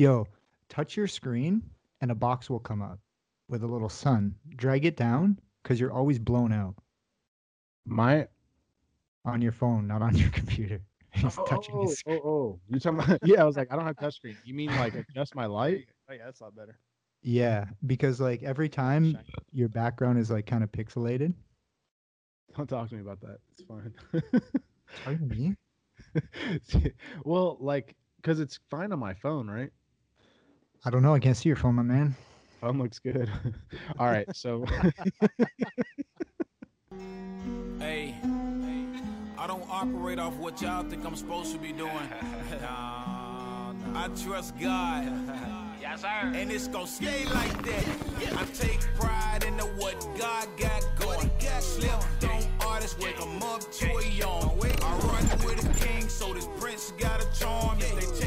Yo, touch your screen and a box will come up with a little sun. Drag it down because you're always blown out My on your phone, not on your computer. He's oh, touching oh, his screen. oh, oh, you talking about? Yeah, I was like, I don't have touchscreen. You mean like adjust my light? Oh yeah, that's a lot better. Yeah, because like every time Shiny. your background is like kind of pixelated. Don't talk to me about that. It's fine. Pardon me? well, like, cause it's fine on my phone, right? I don't know. I can't see your phone, my man. Phone looks good. All right, so Hey, I don't operate off what y'all think I'm supposed to be doing. I trust God. Yes, sir. And it's gonna stay like that. I take pride in the what God got going. Slim don't artists wake 'em up to a yawn. I run with a king, so this prince got a charm. If they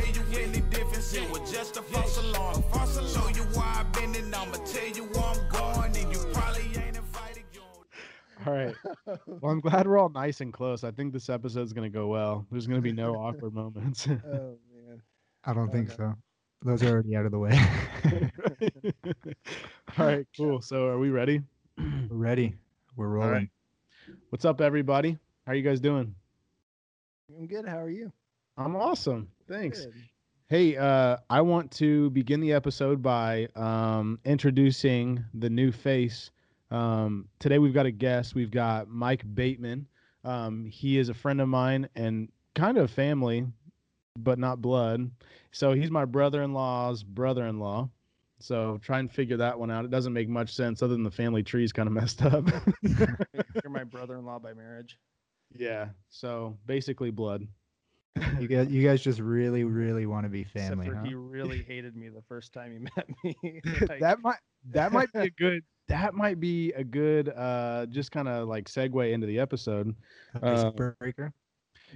it was just a false alarm. Show you why I've been and I'ma tell you where I'm going. And you probably ain't invited. You all right. Well, I'm glad we're all nice and close. I think this episode's gonna go well. There's gonna be no awkward moments. Oh man. I don't Oh, think no. so. Those are already out of the way. all right, cool. So, are we ready? We're ready. We're All right. rolling. What's up, everybody? How are you guys doing? I'm good. How are you? I'm awesome. Thanks. Good. Hey, uh, I want to begin the episode by um, introducing the new face. Um, today we've got a guest. We've got Mike Bateman. Um, he is a friend of mine and kind of family, but not blood. So he's my brother-in-law's brother-in-law. So try and figure that one out. It doesn't make much sense other than the family tree is kind of messed up. You're my brother-in-law by marriage. yeah. So basically blood. You guys, you guys just really, really want to be Except family, for huh? he really hated me the first time he met me. Like, that might that might be a good that might be a good uh just kind of like segue into the episode uh, Icebreaker.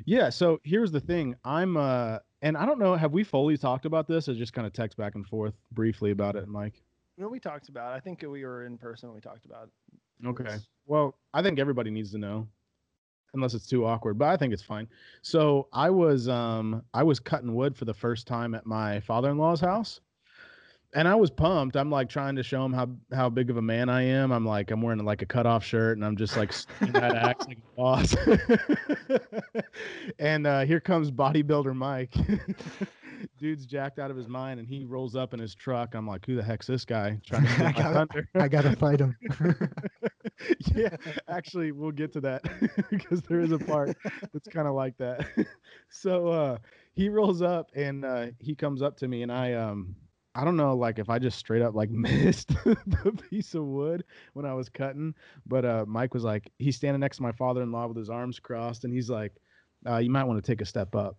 yeah so here's the thing i'm uh and i don't know have we fully talked about this or just kind of text back and forth briefly about it mike you know, we talked about. it. I think we were in person. when We talked about. it. okay well i think everybody needs to know unless it's too awkward but i think it's fine so i was um i was cutting wood for the first time at my father-in-law's house and I was pumped. I'm like trying to show him how how big of a man I am. I'm like I'm wearing like a cutoff shirt and I'm just like that axe like a boss. and uh, here comes bodybuilder Mike. Dude's jacked out of his mind and he rolls up in his truck. I'm like, who the heck's this guy trying to I gotta- I gotta fight him. yeah, actually, we'll get to that because there is a part that's kind of like that. so uh, he rolls up and uh, he comes up to me, and I um I don't know like if I just straight up like missed the piece of wood when I was cutting, but uh, Mike was like he's standing next to my father-in-law with his arms crossed, and he's like, uh, "You might want to take a step up,"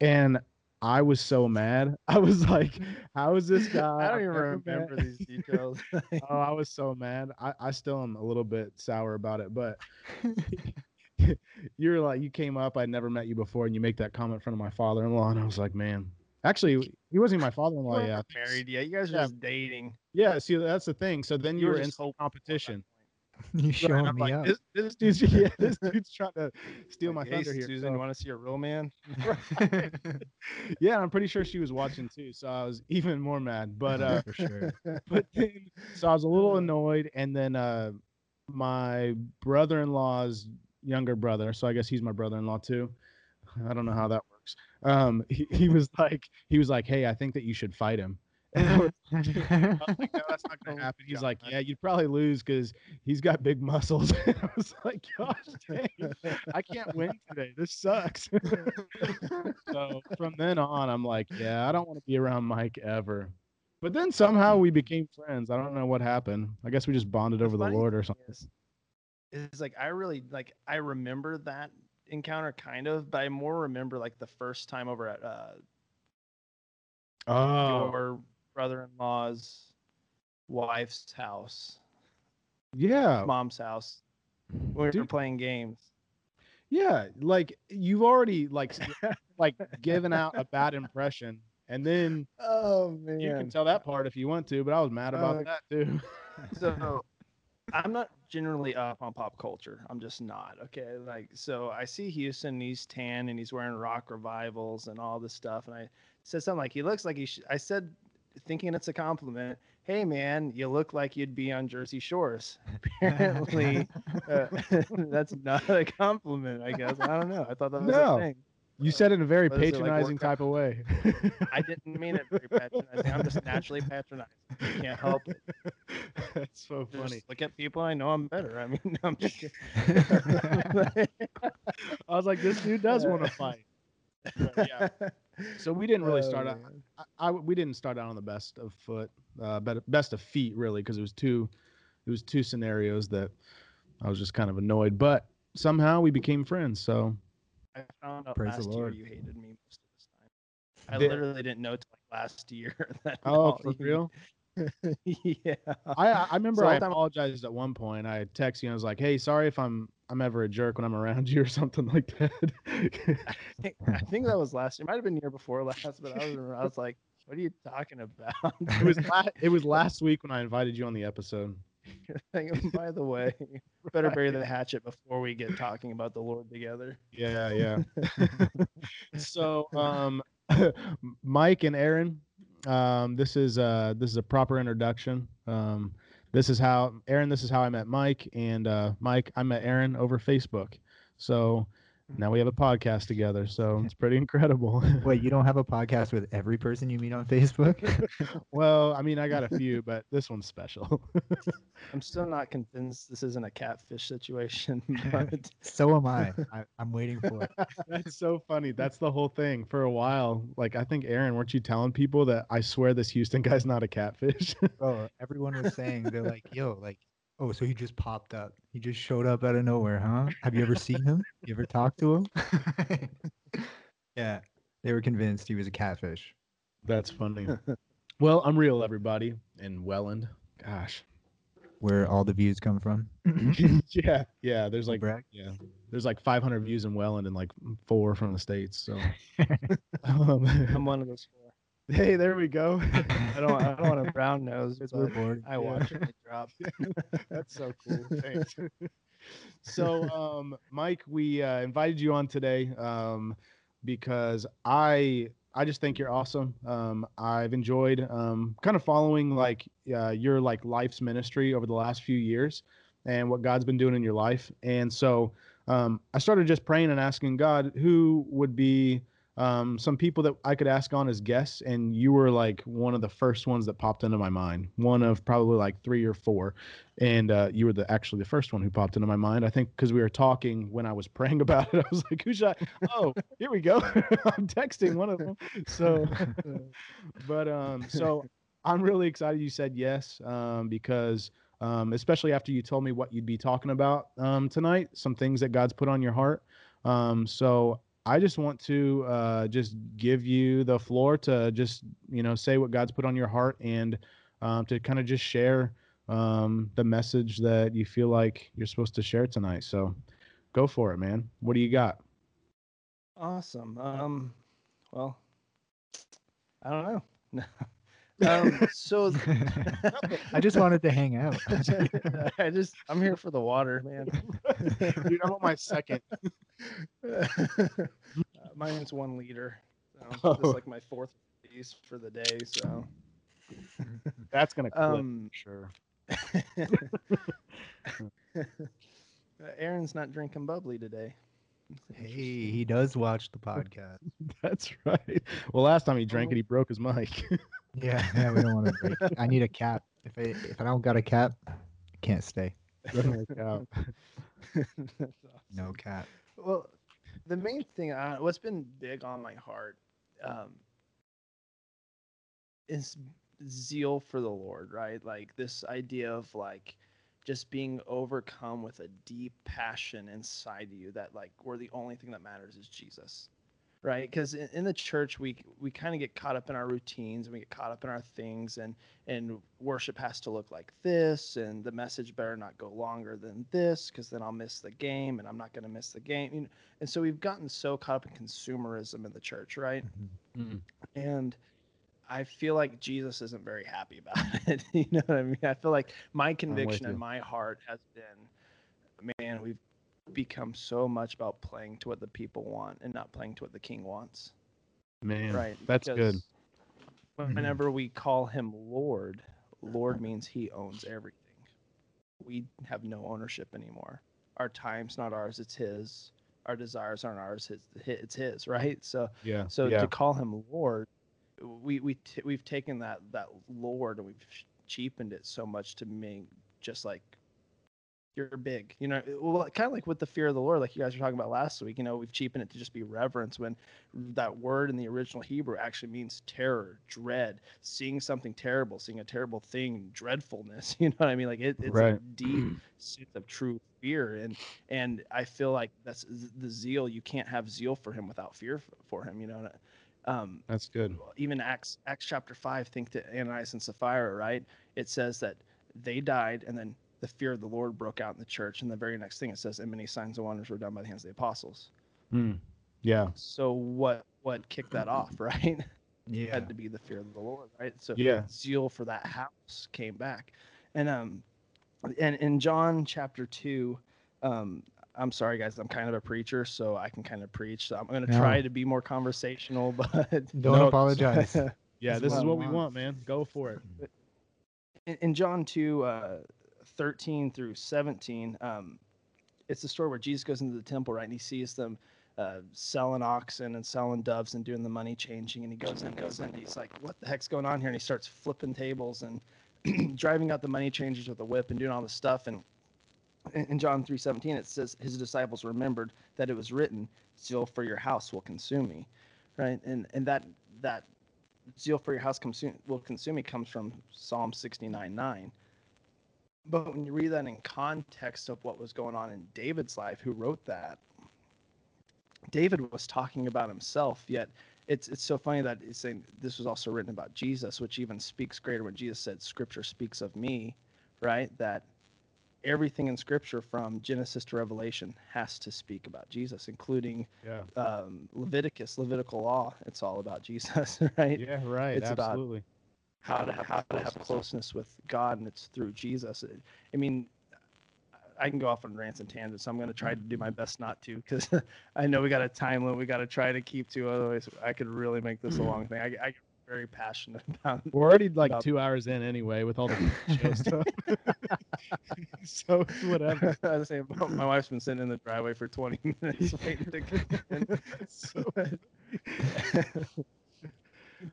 and. I was so mad. I was like, "How is this guy?" I don't even remember these details. oh, I was so mad. I, I still am a little bit sour about it, but you're like you came up, I'd never met you before, and you make that comment in front of my father in law, and I was like, man. Actually, he wasn't my father in law yet. married yet. You guys are Yeah. just dating. Yeah, see that's the thing. So then you, were were in just some hopeful at that competition. you Right, showing I'm me like, up. this, this dude's yeah, this dude's trying to steal Like, my "Hey, thunder here. Susan, So- you want to see a real man? yeah, I'm pretty sure she was watching too, so I was even more mad. But uh for sure. but then so I was a little annoyed, and then uh, my brother-in-law's younger brother, so I guess he's my brother-in-law too. I don't know how that works. Um, he, he was like, he was like, hey, I think that you should fight him. And I was, like, no, that's not gonna Oh, happen. He's like, yeah, you'd probably lose because he's got big muscles. I was like, gosh, dang, I can't win today. This sucks. so from then on, I'm like, yeah, I don't want to be around Mike ever. But then somehow we became friends. I don't know what happened. I guess we just bonded over the Lord or something. is- is like I really like I remember that encounter kind of, but I more remember like the first time over at uh, Oh, your brother-in-law's wife's house, yeah, mom's house. when we were Dude. playing games. yeah. Like you've already like like given out a bad impression, and then Oh man, you can tell that part if you want to. But I was mad about Uh, that too. so I'm not generally up on pop culture. I'm just not. Okay. Like, so I see Houston, he's tan and he's wearing rock revivals and all this stuff. And I said something like he looks like he. Sh-. I said, thinking it's a compliment. Hey man, you look like you'd be on Jersey Shores. Apparently, uh, that's not a compliment. I guess I don't know. I thought that was No. a thing. You said it in a very What it, like patronizing type of way. I didn't mean it very patronizing. I'm just naturally patronizing. I can't help it. That's so Just funny. look at people I know I'm better. I mean, I'm just kidding. I was like, this dude does want to fight. Yeah. So we didn't really Oh, start out. man. I, I we didn't start out on the best of foot, uh, bet- best of feet really, because it was two, it was two scenarios that I was just kind of annoyed, but somehow we became friends. So I found out Praise the last year Lord. you hated me most of this time. I Did- literally didn't know till like last year. That oh, all for you- real? yeah. I I I remember So I all time- apologized at one point. I texted you. and I was like, "Hey, sorry if I'm I'm ever a jerk when I'm around you or something like that." I think, I think that was last year. Might have been year before last, but I was I was like, "What are you talking about?" it was la- it was last week when I invited you on the episode. By the way, better bury the hatchet before we get talking about the Lord together. Yeah, yeah. so, um, Mike and Aaron, um, this is uh this is a proper introduction. Um, this is how Aaron. This is how I met Mike, and uh, Mike, I met Aaron over Facebook. So now we have a podcast together. So it's pretty incredible. Wait, you don't have a podcast with every person you meet on Facebook? well, I mean, I got a few, but this one's special. I'm still not convinced this isn't a catfish situation, but so am I. I. I'm waiting for it. That's so funny. That's the whole thing. For a while, like I think Aaron, weren't you telling people that I swear this Houston guy's not a catfish? Bro, everyone was saying they're like, yo, like, oh, so he just popped up. He just showed up out of nowhere, huh? Have you ever seen him? You ever talked to him? yeah. They were convinced he was a catfish. That's funny. well, I'm real, everybody, in Welland. Gosh. Where all the views come from. yeah, yeah. There's like brag. yeah, there's like 500 views in Welland and like four from the states. So, um, I'm one of those four. hey, there we go. I don't I don't want a brown nose, we're bored. I watch it drop. That's so cool. Thanks. so, um, Mike, we uh, invited you on today um, because I I just think you're awesome. Um, I've enjoyed um, kind of following like uh, your like life's ministry over the last few years and what God's been doing in your life. And so um, I started just praying and asking God who would be um, some people that I could ask on as guests, and you were like one of the first ones that popped into my mind. One of probably like three or four, and uh, you were the actually the first one who popped into my mind. I think because we were talking when I was praying about it, I was like, "Who should?" I? Oh, here we go. I'm texting one of them. So, but um, so I'm really excited you said yes um, because um, especially after you told me what you'd be talking about um, tonight, some things that God's put on your heart. Um, so I just want to uh, just give you the floor to just you know say what God's put on your heart and um, to kind of just share um, the message that you feel like you're supposed to share tonight. So go for it, man. What do you got? Awesome. Um, well, I don't know. um, so I just wanted to hang out. I just I'm here for the water, man. Dude, I'm on my second. uh, mine's one liter. So Oh. it's like my fourth piece for the day. So That's gonna clip um, sure. uh, Aaron's not drinking bubbly today. Hey, he does watch the podcast. That's right. Well, last time he drank it, he broke his mic. Yeah, yeah, we don't want to break. I need a cap. If I if I don't got a cap, I can't stay. Doesn't work out. That's awesome. No cap. Well, the main thing, uh, what's been big on my heart, um, is zeal for the Lord, right? Like this idea of like just being overcome with a deep passion inside you that like where the only thing that matters is Jesus, right? Because in, in the church we we kind of get caught up in our routines and we get caught up in our things and and worship has to look like this and the message better not go longer than this because then I'll miss the game and I'm not going to miss the game. You know, and so we've gotten so caught up in consumerism in the church, right? Mm. and I feel like Jesus isn't very happy about it. you know what I mean? I feel like my conviction and my heart has been, man, we've become so much about playing to what the people want and not playing to what the king wants. Man, right? That's good. Mm-hmm. Whenever we call him Lord, Lord means he owns everything. We have no ownership anymore. Our time's not ours; it's his. Our desires aren't ours; it's it's his. Right? So, Yeah. so yeah. to call him Lord, we we t- we've taken that that Lord and we've cheapened it so much to mean just like you're big, you know. Well, kind of like with the fear of the Lord, like you guys were talking about last week. You know, we've cheapened it to just be reverence when that word in the original Hebrew actually means terror, dread, seeing something terrible, seeing a terrible thing, dreadfulness. You know what I mean? Like it, it's a deep sense of true fear, and and I feel like that's the zeal. You can't have zeal for him without fear for him. You know. Um, That's good. even Acts Acts chapter five, think to Ananias and Sapphira, right? It says that they died, and then the fear of the Lord broke out in the church. And the very next thing it says, and many signs and wonders were done by the hands of the apostles. Mm. Yeah. So what what kicked that off, right? Yeah. Had to be the fear of the Lord, right? So Yeah. zeal for that house came back, and um, and in John chapter two, um. I'm sorry, guys. I'm kind of a preacher, so I can kind of preach. So I'm going to No. try to be more conversational, but Don't No, apologize. Yeah. That's This is what we want. man. Go for it. in, in John 2, uh, 13 through 17, um, it's the story where Jesus goes into the temple, right? And he sees them uh, selling oxen and selling doves and doing the money changing. And he goes in, goes in. He's like, what the heck's going on here? And he starts flipping tables and driving out the money changers with a whip and doing all this stuff. And in John 3:17 it says his disciples remembered that it was written zeal for your house will consume me right and and that that zeal for your house consume, will consume me comes from Psalm 69 9 but when you read that in context of what was going on in David's life who wrote that David was talking about himself yet it's it's so funny that it's saying this was also written about Jesus which even speaks greater when Jesus said scripture speaks of me right that everything in scripture from Genesis to Revelation has to speak about Jesus, including Yeah. um, Leviticus, Levitical law. It's all about Jesus, right? Yeah. Right. It's about- Absolutely. How to how to have closeness with God, and it's through Jesus. I mean, I can go off on rants and tangents, so I'm going to try to do my best not to, because I know we got a time limit we got to try to keep to. Otherwise, I could really make this a long thing. I, I get very passionate about. We're already like two hours in anyway with all the show stuff. so it's whatever. I was saying, my wife's been sitting in the driveway for 20 minutes waiting to get in. So-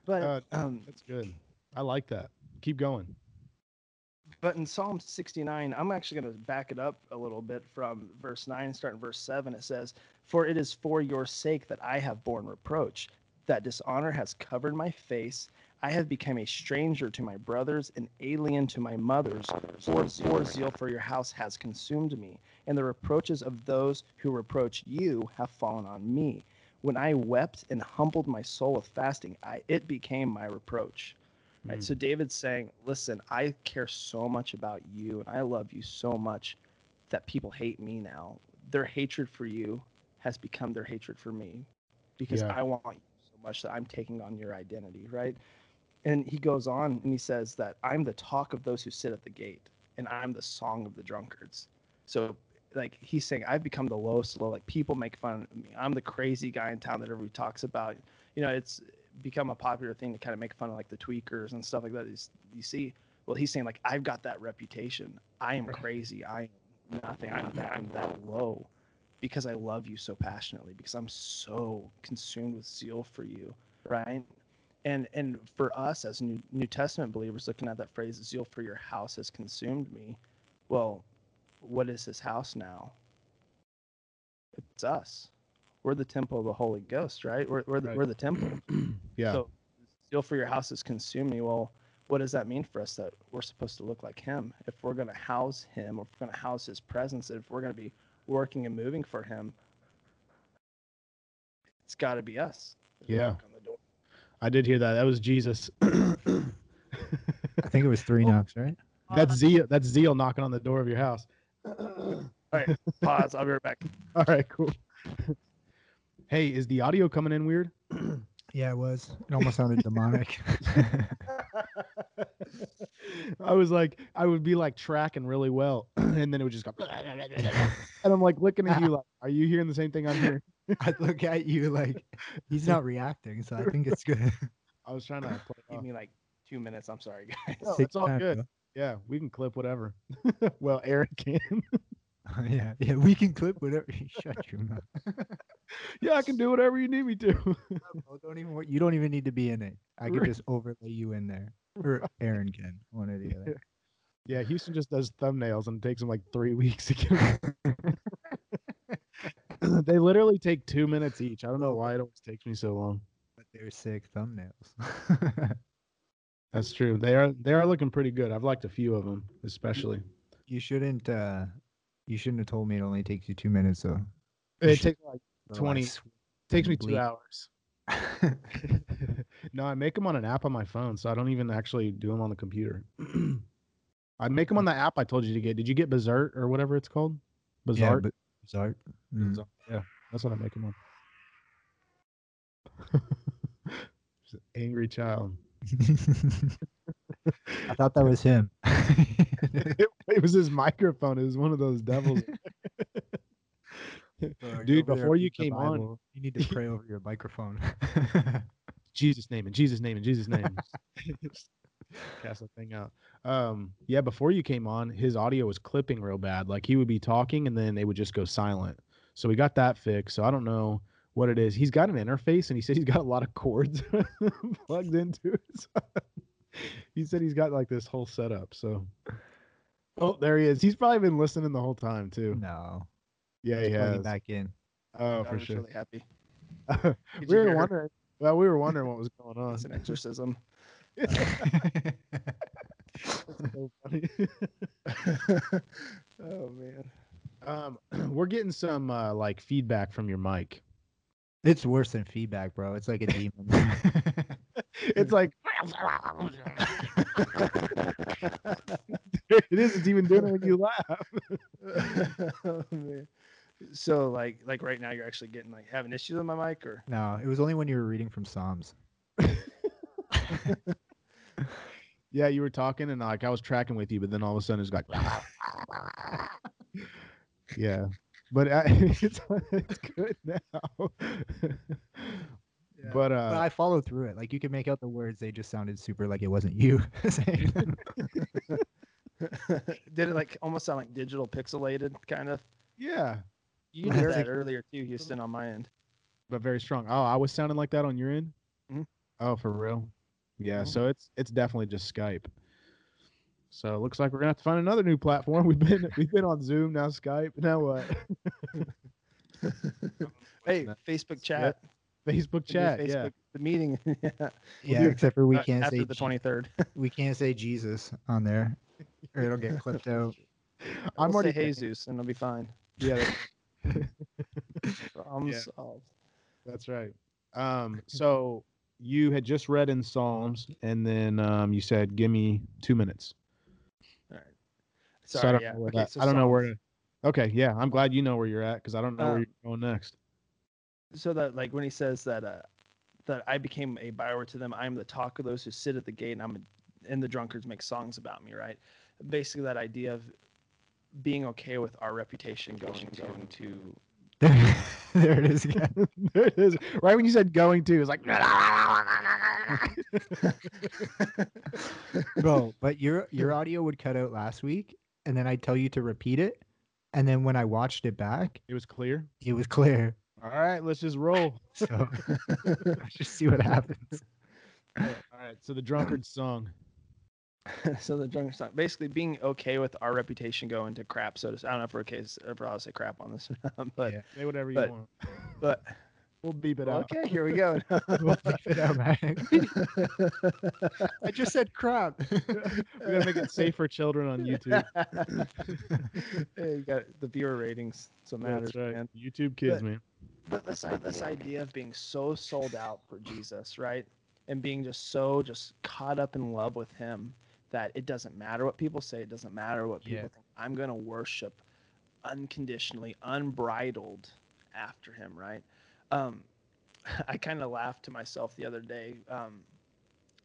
but Uh, um, That's good. I like that. Keep going. but in Psalm 69, I'm actually going to back it up a little bit from verse 9, starting verse 7. It says, For it is for your sake that I have borne reproach, that dishonor has covered my face. I have become a stranger to my brothers, an alien to my mothers. For, for zeal for your house has consumed me, and the reproaches of those who reproach you have fallen on me. When I wept and humbled my soul with fasting, I, it became my reproach. Right. Mm. So David's saying, listen, I care so much about you and I love you so much that people hate me now. Their hatred for you has become their hatred for me because Yeah. I want you so much that I'm taking on your identity, right? And he goes on and he says that I'm the talk of those who sit at the gate and I'm the song of the drunkards. So like he's saying I've become the lowest low. Like people make fun of me. I'm the crazy guy in town that everybody talks about. You know, it's become a popular thing to kind of make fun of like the tweakers and stuff like that. Is you see, well, he's saying like I've got that reputation. I am crazy. I am nothing. I'm that. I'm that low because I love you so passionately. Because I'm so consumed with zeal for you, right? And and for us as New New Testament believers, looking at that phrase, "zeal for your house has consumed me." Well, what is His house now? It's us. We're the temple of the Holy Ghost, right? We're we're the, Right. we're the temple. Yeah. So, zeal for your house is consumed me. Well, what does that mean for us? That we're supposed to look like Him. If we're going to house Him, if we're going to house His presence, if we're going to be working and moving for Him, it's got to be us. Yeah. On the door. I did hear that. That was Jesus. I think it was three oh. knocks, right? that's zeal. That's zeal knocking on the door of your house. All right, pause. I'll be right back. All right, cool. Hey, is the audio coming in weird? Yeah, it was. It almost sounded demonic. I was like, I would be like tracking really well, and then it would just go, and I'm like looking at you like, are you hearing the same thing I'm hearing? I look at you like he's not reacting, so I think it's good. I was trying to play it Give off. me like two minutes. I'm sorry, guys. No, it's all good. Yeah, we can clip whatever. well, Eric can. yeah, yeah, we can clip whatever. Shut your mouth. yeah, I can do whatever you need me to. Bro, don't even. You don't even need to be in it. I could Right. just overlay you in there, or Aaron can. One or the other. yeah, Houston just does thumbnails and it takes them like three weeks to get. they literally take two minutes each. I don't know why it always takes me so long. But they're sick thumbnails. That's true. They are they are looking pretty good. I've liked a few of them, especially. you shouldn't. uh You shouldn't have told me it only takes you two minutes though. It takes like Otherwise, 20 takes me two hours. no, I make them on an app on my phone, so I don't even actually do them on the computer. I make them on the app I told you to get. Did you get Bazert or whatever it's called? yeah. Bizarre. Mm. Bazaart, Yeah, that's what I make them on. Just an angry child. I thought that was him. it, it was his microphone. It was one of those devils. Bro, Dude, before you with the came on- you need to pray over your microphone. Jesus name in Jesus name in Jesus name. Cast that thing out. Um, yeah, before you came on, his audio was clipping real bad. Like he would be talking and then it would just go silent. So we got that fixed. So I don't know what it is. He's got an interface and he said he's got a lot of cords plugged into it. So he said he's got like this whole setup. So oh, there he is. He's probably been listening the whole time too. no. Yeah, he Just plug it has. back in. Oh, for sure. really happy. we were hear? wondering. Well, we were wondering what was going on. It's an exorcism. That's so funny. oh man. Um, we're getting some uh, like feedback from your mic. it's worse than feedback, bro. It's like a demon. It's like it is. It's even doing it when you laugh. oh man. So like like right now you're actually getting like having issues with my mic or no, it was only when you were reading from Psalms. Yeah, you were talking and like I was tracking with you, but then all of a sudden it's like, yeah. But uh, it's it's good now. But uh, but I followed through it. Like you could make out the words; they just sounded super like it wasn't you saying did it like almost sound like digital pixelated kind of? yeah, You did That's that like- earlier too, Houston, on my end. but very strong. Oh, I was sounding like that on your end. Mhm. Oh, for real? Yeah. Mhm. So it's it's definitely just Skype. So it looks like we're gonna have to find another new platform. We've been we've been on Zoom now, Skype. Now what? Hey. Facebook chat. Facebook the new chat. Yeah. The meeting. yeah. yeah, except for we Uh, can't after say the twenty third. we can't say Jesus on there, or it'll get clipped out. I'm I'm already say Jesus and it'll be fine. Yeah, Problem Yeah. solved. that's right. Um, so you had just read in Psalms, and then um, you said, "Give me two minutes." All right. So I Sorry, don't yeah. know where Okay, that- so I don't know where to. Okay, yeah, I'm glad you know where you're at because I don't know where Um, you're going next. So that like when he says that uh that I became a byword to them, I am the talk of those who sit at the gate, and I'm a, and the drunkards make songs about me, right? Basically, that idea of being okay with our reputation going going to There, there it is again. there it is. Right when you said going to, it's like Bro, but your your audio would cut out last week, and then I'd tell you to repeat it, and then when I watched it back, it was clear. it was clear. All right, let's just roll. So let's just see what happens. All right, so the drunkard song. so the drunkards song, basically being okay with our reputation going to crap. So to, s- I don't know if we're okay, if we're allowed say crap on this, but Yeah. Say whatever you but- want. but We'll beep it out. okay, here we go. We'll leave it out. I just said crap. We gotta make it safe for children on YouTube. hey, you got the viewer ratings, so matters, That's right. man. YouTube kids, But- man. But this i- this idea of being so sold out for Jesus, right? And being just so just caught up in love with him that it doesn't matter what people say, it doesn't matter what people Yeah. think. I'm going to worship unconditionally, unbridled after him, right? Um I kind of laughed to myself the other day. Um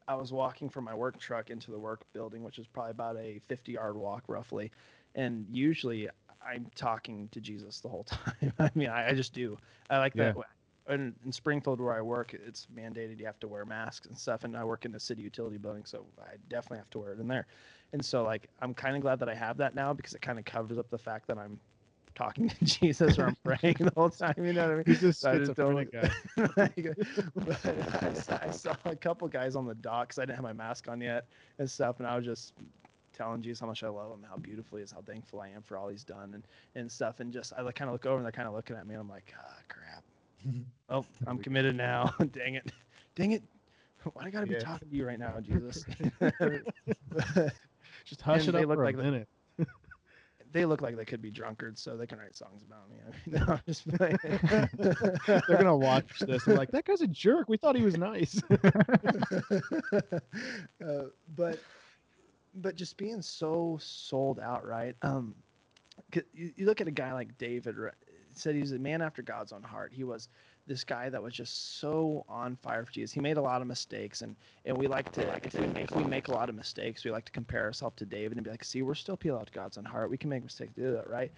I was walking from my work truck into the work building, which is probably about a 50 yard walk roughly. And usually I'm talking to Jesus the whole time. I mean, I, I just do. I like Yeah. that. In, in Springfield, where I work, it's mandated you have to wear masks and stuff. And I work in a city utility building, so I definitely have to wear it in there. And so, like, I'm kind of glad that I have that now because it kind of covers up the fact that I'm talking to Jesus or I'm praying the whole time. You know what I mean? He's a So I just don't- guy. I, saw, I saw a couple guys on the dock because I didn't have my mask on yet and stuff, and I was just telling Jesus how much I love him, how beautiful he is, how thankful I am for all he's done and and stuff, and just I like, kind of look over and they're kind of looking at me, and I'm like, ah, crap. Oh, I'm committed now. Dang it, dang it. Why do I gotta be talking to you right now, Jesus? Just hush And it they up look for like a minute. they look like they could be drunkards, so they can write songs about me. I mean, no, I'm just playing. They're gonna watch this. They're like, that guy's a jerk. We thought he was nice. uh, but but just being so sold out, right? Um, you, you look at a guy like David. right, Said he's a man after God's own heart. He was this guy that was just so on fire for Jesus. He made a lot of mistakes, and and we like to if we make we make a lot of mistakes, we like to compare ourselves to David and be like, see, we're still people after God's own heart. We can make mistakes, do that, right?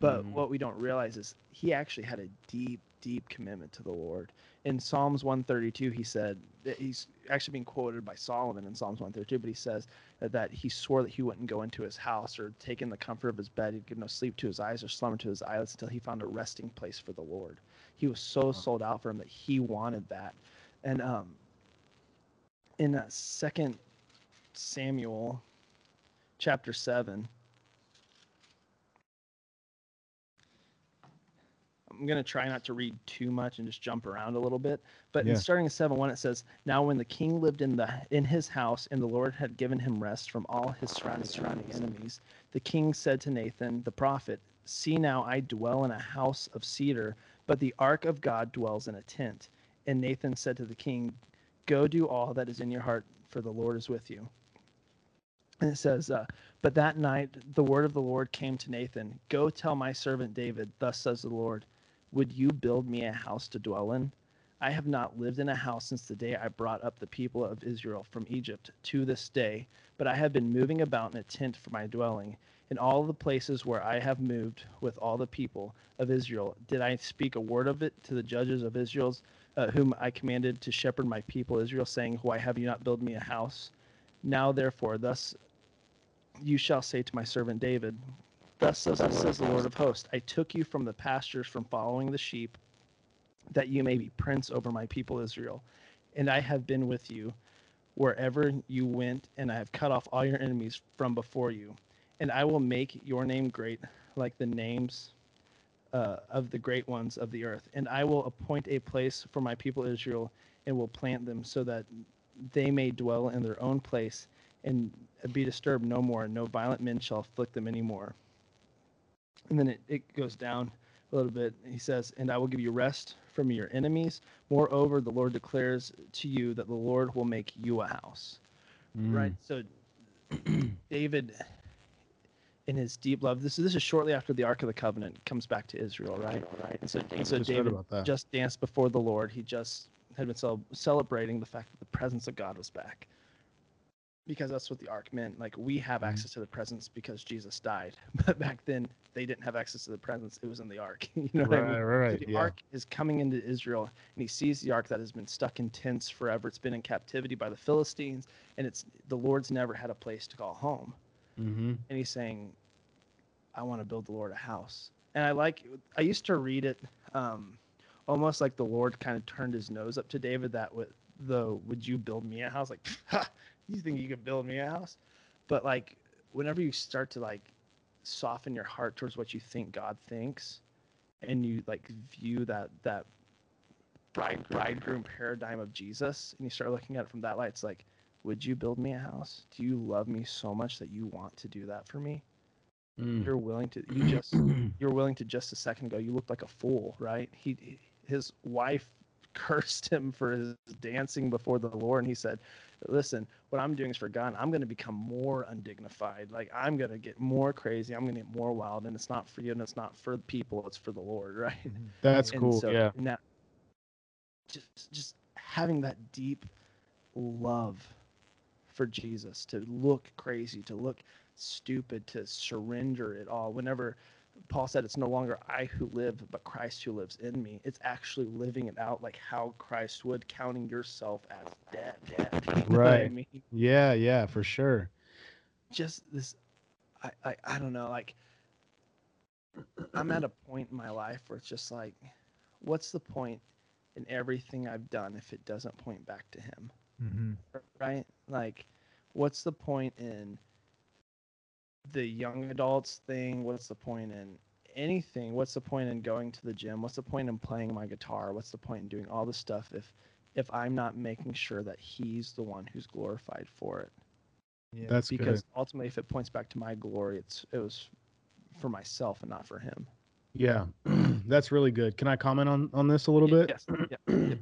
But Mhm. what we don't realize is he actually had a deep, deep commitment to the Lord. In Psalms 132, he said that he's actually being quoted by Solomon in Psalms 132, but he says that, that he swore that he wouldn't go into his house or take in the comfort of his bed. He'd give no sleep to his eyes or slumber to his eyelids until he found a resting place for the Lord. He was so sold out for him that he wanted that. And um, in uh, Second Samuel chapter 7, I'm going to try not to read too much and just jump around a little bit. But Yeah. in starting in 7 1, it says, Now when the king lived in the in his house, and the Lord had given him rest from all his surrounding, surrounding enemies, the king said to Nathan the prophet, See now, I dwell in a house of cedar, but the ark of God dwells in a tent. And Nathan said to the king, Go do all that is in your heart, for the Lord is with you. And it says, uh, But that night the word of the Lord came to Nathan Go tell my servant David, Thus says the Lord, Would you build me a house to dwell in? I have not lived in a house since the day I brought up the people of Israel from Egypt to this day, but I have been moving about in a tent for my dwelling. In all the places where I have moved with all the people of Israel, did I speak a word of it to the judges of Israel's, uh, whom I commanded to shepherd my people Israel, saying, Why have you not built me a house? Now, therefore, thus you shall say to my servant David, Thus says, thus says the Lord of hosts, I took you from the pastures from following the sheep, that you may be prince over my people Israel. And I have been with you wherever you went, and I have cut off all your enemies from before you. And I will make your name great, like the names uh, of the great ones of the earth. And I will appoint a place for my people Israel, and will plant them so that they may dwell in their own place and be disturbed no more. and No violent men shall afflict them anymore. And then it, it goes down a little bit. He says, And I will give you rest from your enemies. Moreover, the Lord declares to you that the Lord will make you a house. Right? So David in his deep love. This is this is shortly after the Ark of the Covenant comes back to Israel, right? Right. And so, and so Just David just danced before the Lord. He just had been cel- celebrating the fact that the presence of God was back. Because that's what the ark meant. Like we have Mhm. access to the presence because Jesus died. But back then they didn't have access to the presence. It was in the ark. you know what I mean? right, So right, the yeah. ark is coming into Israel, and he sees the ark that has been stuck in tents forever. It's been in captivity by the Philistines, and it's the Lord's never had a place to call home. Mm-hmm. And he's saying, "I want to build the Lord a house." And I like. I used to read it um, almost like the Lord kind of turned his nose up to David. That with the "Would you build me a house?" Like, ha, you think you could build me a house? But like, whenever you start to like soften your heart towards what you think God thinks, and you like view that that bride bridegroom paradigm of Jesus, and you start looking at it from that light, it's like, would you build me a house? Do you love me so much that you want to do that for me? Mm. You're willing to. You just you're willing to just a second ago. You looked like a fool, right? He he- his wife cursed him for his dancing before the Lord, and he said, "Listen, what I'm doing is for God. I'm going to become more undignified. Like I'm going to get more crazy. I'm going to get more wild, and it's not for you, and it's not for the people. It's for the Lord, right?" Mm-hmm. That's And cool. so yeah. Now, just just having that deep love for Jesus to look crazy, to look stupid, to surrender it all. Whenever Paul said, "It's no longer I who live, but Christ who lives in me." It's actually living it out like how Christ would, counting yourself as dead. dead. You know what I Right. mean? Yeah, yeah, for sure. just this I, I i don't know like i'm at a point in my life where it's just like what's the point in everything i've done if it doesn't point back to him hmm right like what's the point in the young adults thing what's the point in anything? What's the point in going to the gym? What's the point in playing my guitar? What's the point in doing all this stuff if if i'm not making sure that he's the one who's glorified for it? Yeah. That's because good. ultimately if it points back to my glory it's it was for myself and not for him. Yeah, that's really good. Can I comment on on this a little bit? yes. Yeah,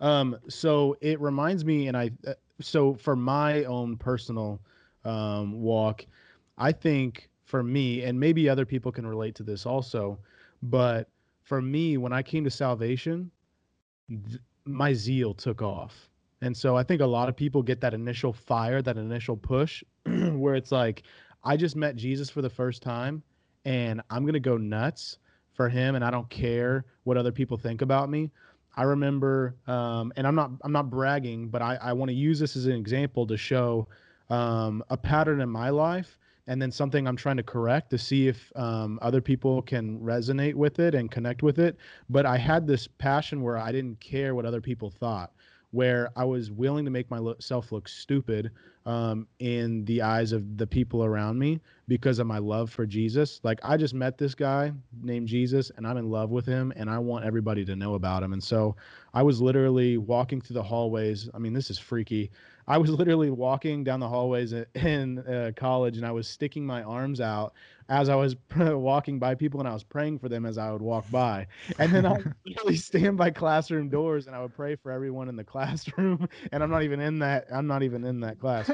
Um, so it reminds me, and I, uh, so for my own personal um, walk, I think for me, and maybe other people can relate to this also, but for me, when I came to salvation, th- my zeal took off. And so I think a lot of people get that initial fire, that initial push, where it's like, I just met Jesus for the first time and I'm going to go nuts for him and I don't care what other people think about me. I remember, um, and I'm not I'm not bragging, but I, I want to use this as an example to show um, a pattern in my life, and then something I'm trying to correct to see if um, other people can resonate with it and connect with it. But I had this passion where I didn't care what other people thought, where I was willing to make myself look stupid um, in the eyes of the people around me because of my love for Jesus. Like I just met this guy named Jesus and I'm in love with him and I want everybody to know about him. And so I was literally walking through the hallways. I mean, this is freaky. I was literally walking down the hallways in uh, college and I was sticking my arms out as I was walking by people and I was praying for them as I would walk by. And then I would literally stand by classroom doors and I would pray for everyone in the classroom. And I'm not even in that. I'm not even in that class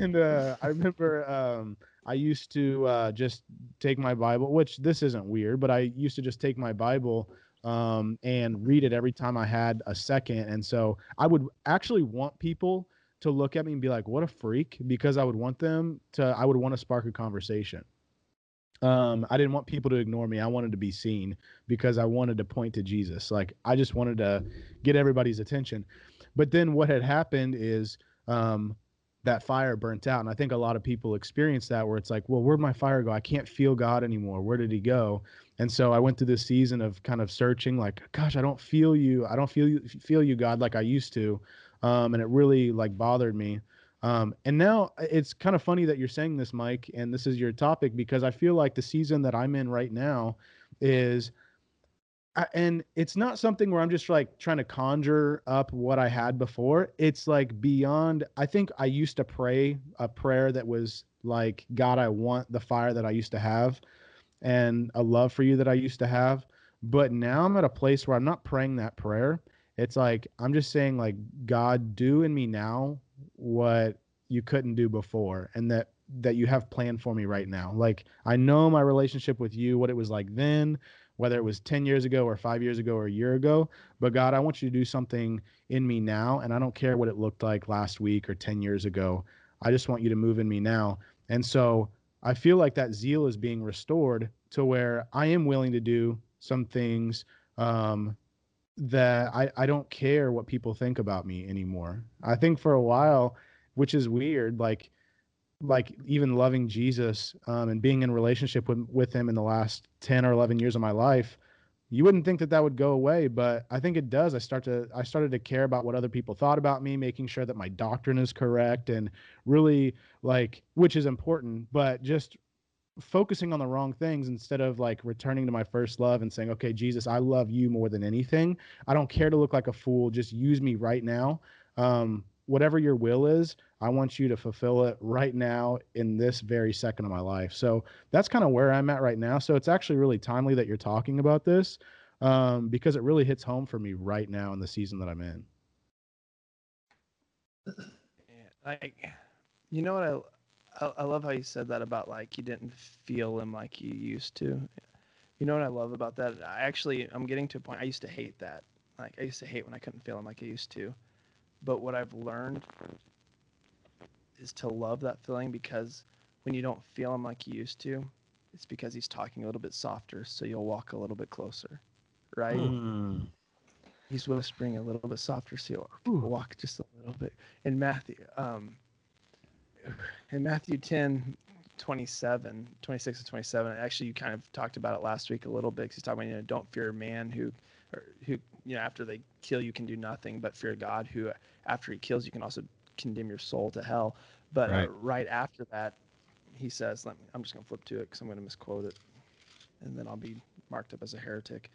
and uh, I remember um, I used to uh, just take my Bible, which this isn't weird, but I used to just take my Bible um, and read it every time I had a second. And so I would actually want people to look at me and be like, "What a freak!" Because I would want them to. I would want to spark a conversation. Um, I didn't want people to ignore me. I wanted to be seen because I wanted to point to Jesus. Like I just wanted to get everybody's attention. But then what had happened is um, that fire burnt out. And I think a lot of people experience that where it's like, well, where'd my fire go? I can't feel God anymore. Where did he go? And so I went through this season of kind of searching, like, gosh, I don't feel you. I don't feel you feel you, God, like I used to. Um, and it really like bothered me. Um, and now uh, it's kind of funny that you're saying this, Mike, and this is your topic because I feel like the season that I'm in right now is and it's not something where I'm just like trying to conjure up what I had before. It's like beyond. I think I used to pray a prayer that was like, God, I want the fire that I used to have and a love for you that I used to have. But now I'm at a place where I'm not praying that prayer. It's like, I'm just saying, like, God, do in me now what you couldn't do before and that that you have planned for me right now. Like, I know my relationship with you, what it was like then whether it was 10 years ago or five years ago or a year ago. But God, I want you to do something in me now. And I don't care what it looked like last week or 10 years ago. I just want you to move in me now. And so I feel like that zeal is being restored to where I am willing to do some things um, that I, I don't care what people think about me anymore. I think for a while, which is weird, like like even loving Jesus um, and being in relationship with with him in the last 10 or 11 years of my life you wouldn't think that that would go away but i think it does i start to i started to care about what other people thought about me making sure that my doctrine is correct and really like which is important but just focusing on the wrong things instead of like returning to my first love and saying okay jesus i love you more than anything i don't care to look like a fool just use me right now um, whatever your will is I want you to fulfill it right now in this very second of my life. So that's kind of where I'm at right now. So it's actually really timely that you're talking about this um, because it really hits home for me right now in the season that I'm in. Like you know what I, I I love how you said that about like you didn't feel him like you used to. You know what I love about that? I actually I'm getting to a point I used to hate that. Like I used to hate when I couldn't feel him like I used to. But what I've learned is to love that feeling because when you don't feel him like you used to, it's because he's talking a little bit softer, so you'll walk a little bit closer, right? Mm. He's whispering a little bit softer, so you'll walk just a little bit. In Matthew, um, in Matthew 10, 27, 26 to 27, actually, you kind of talked about it last week a little bit. 'cause he's talking about, you know, don't fear a man who, or who, you know, after they kill you can do nothing, but fear God who, after he kills you, can also condemn your soul to hell. But Right. uh, right after that, he says, let me, I'm just going to flip to it because I'm going to misquote it. And then I'll be marked up as a heretic.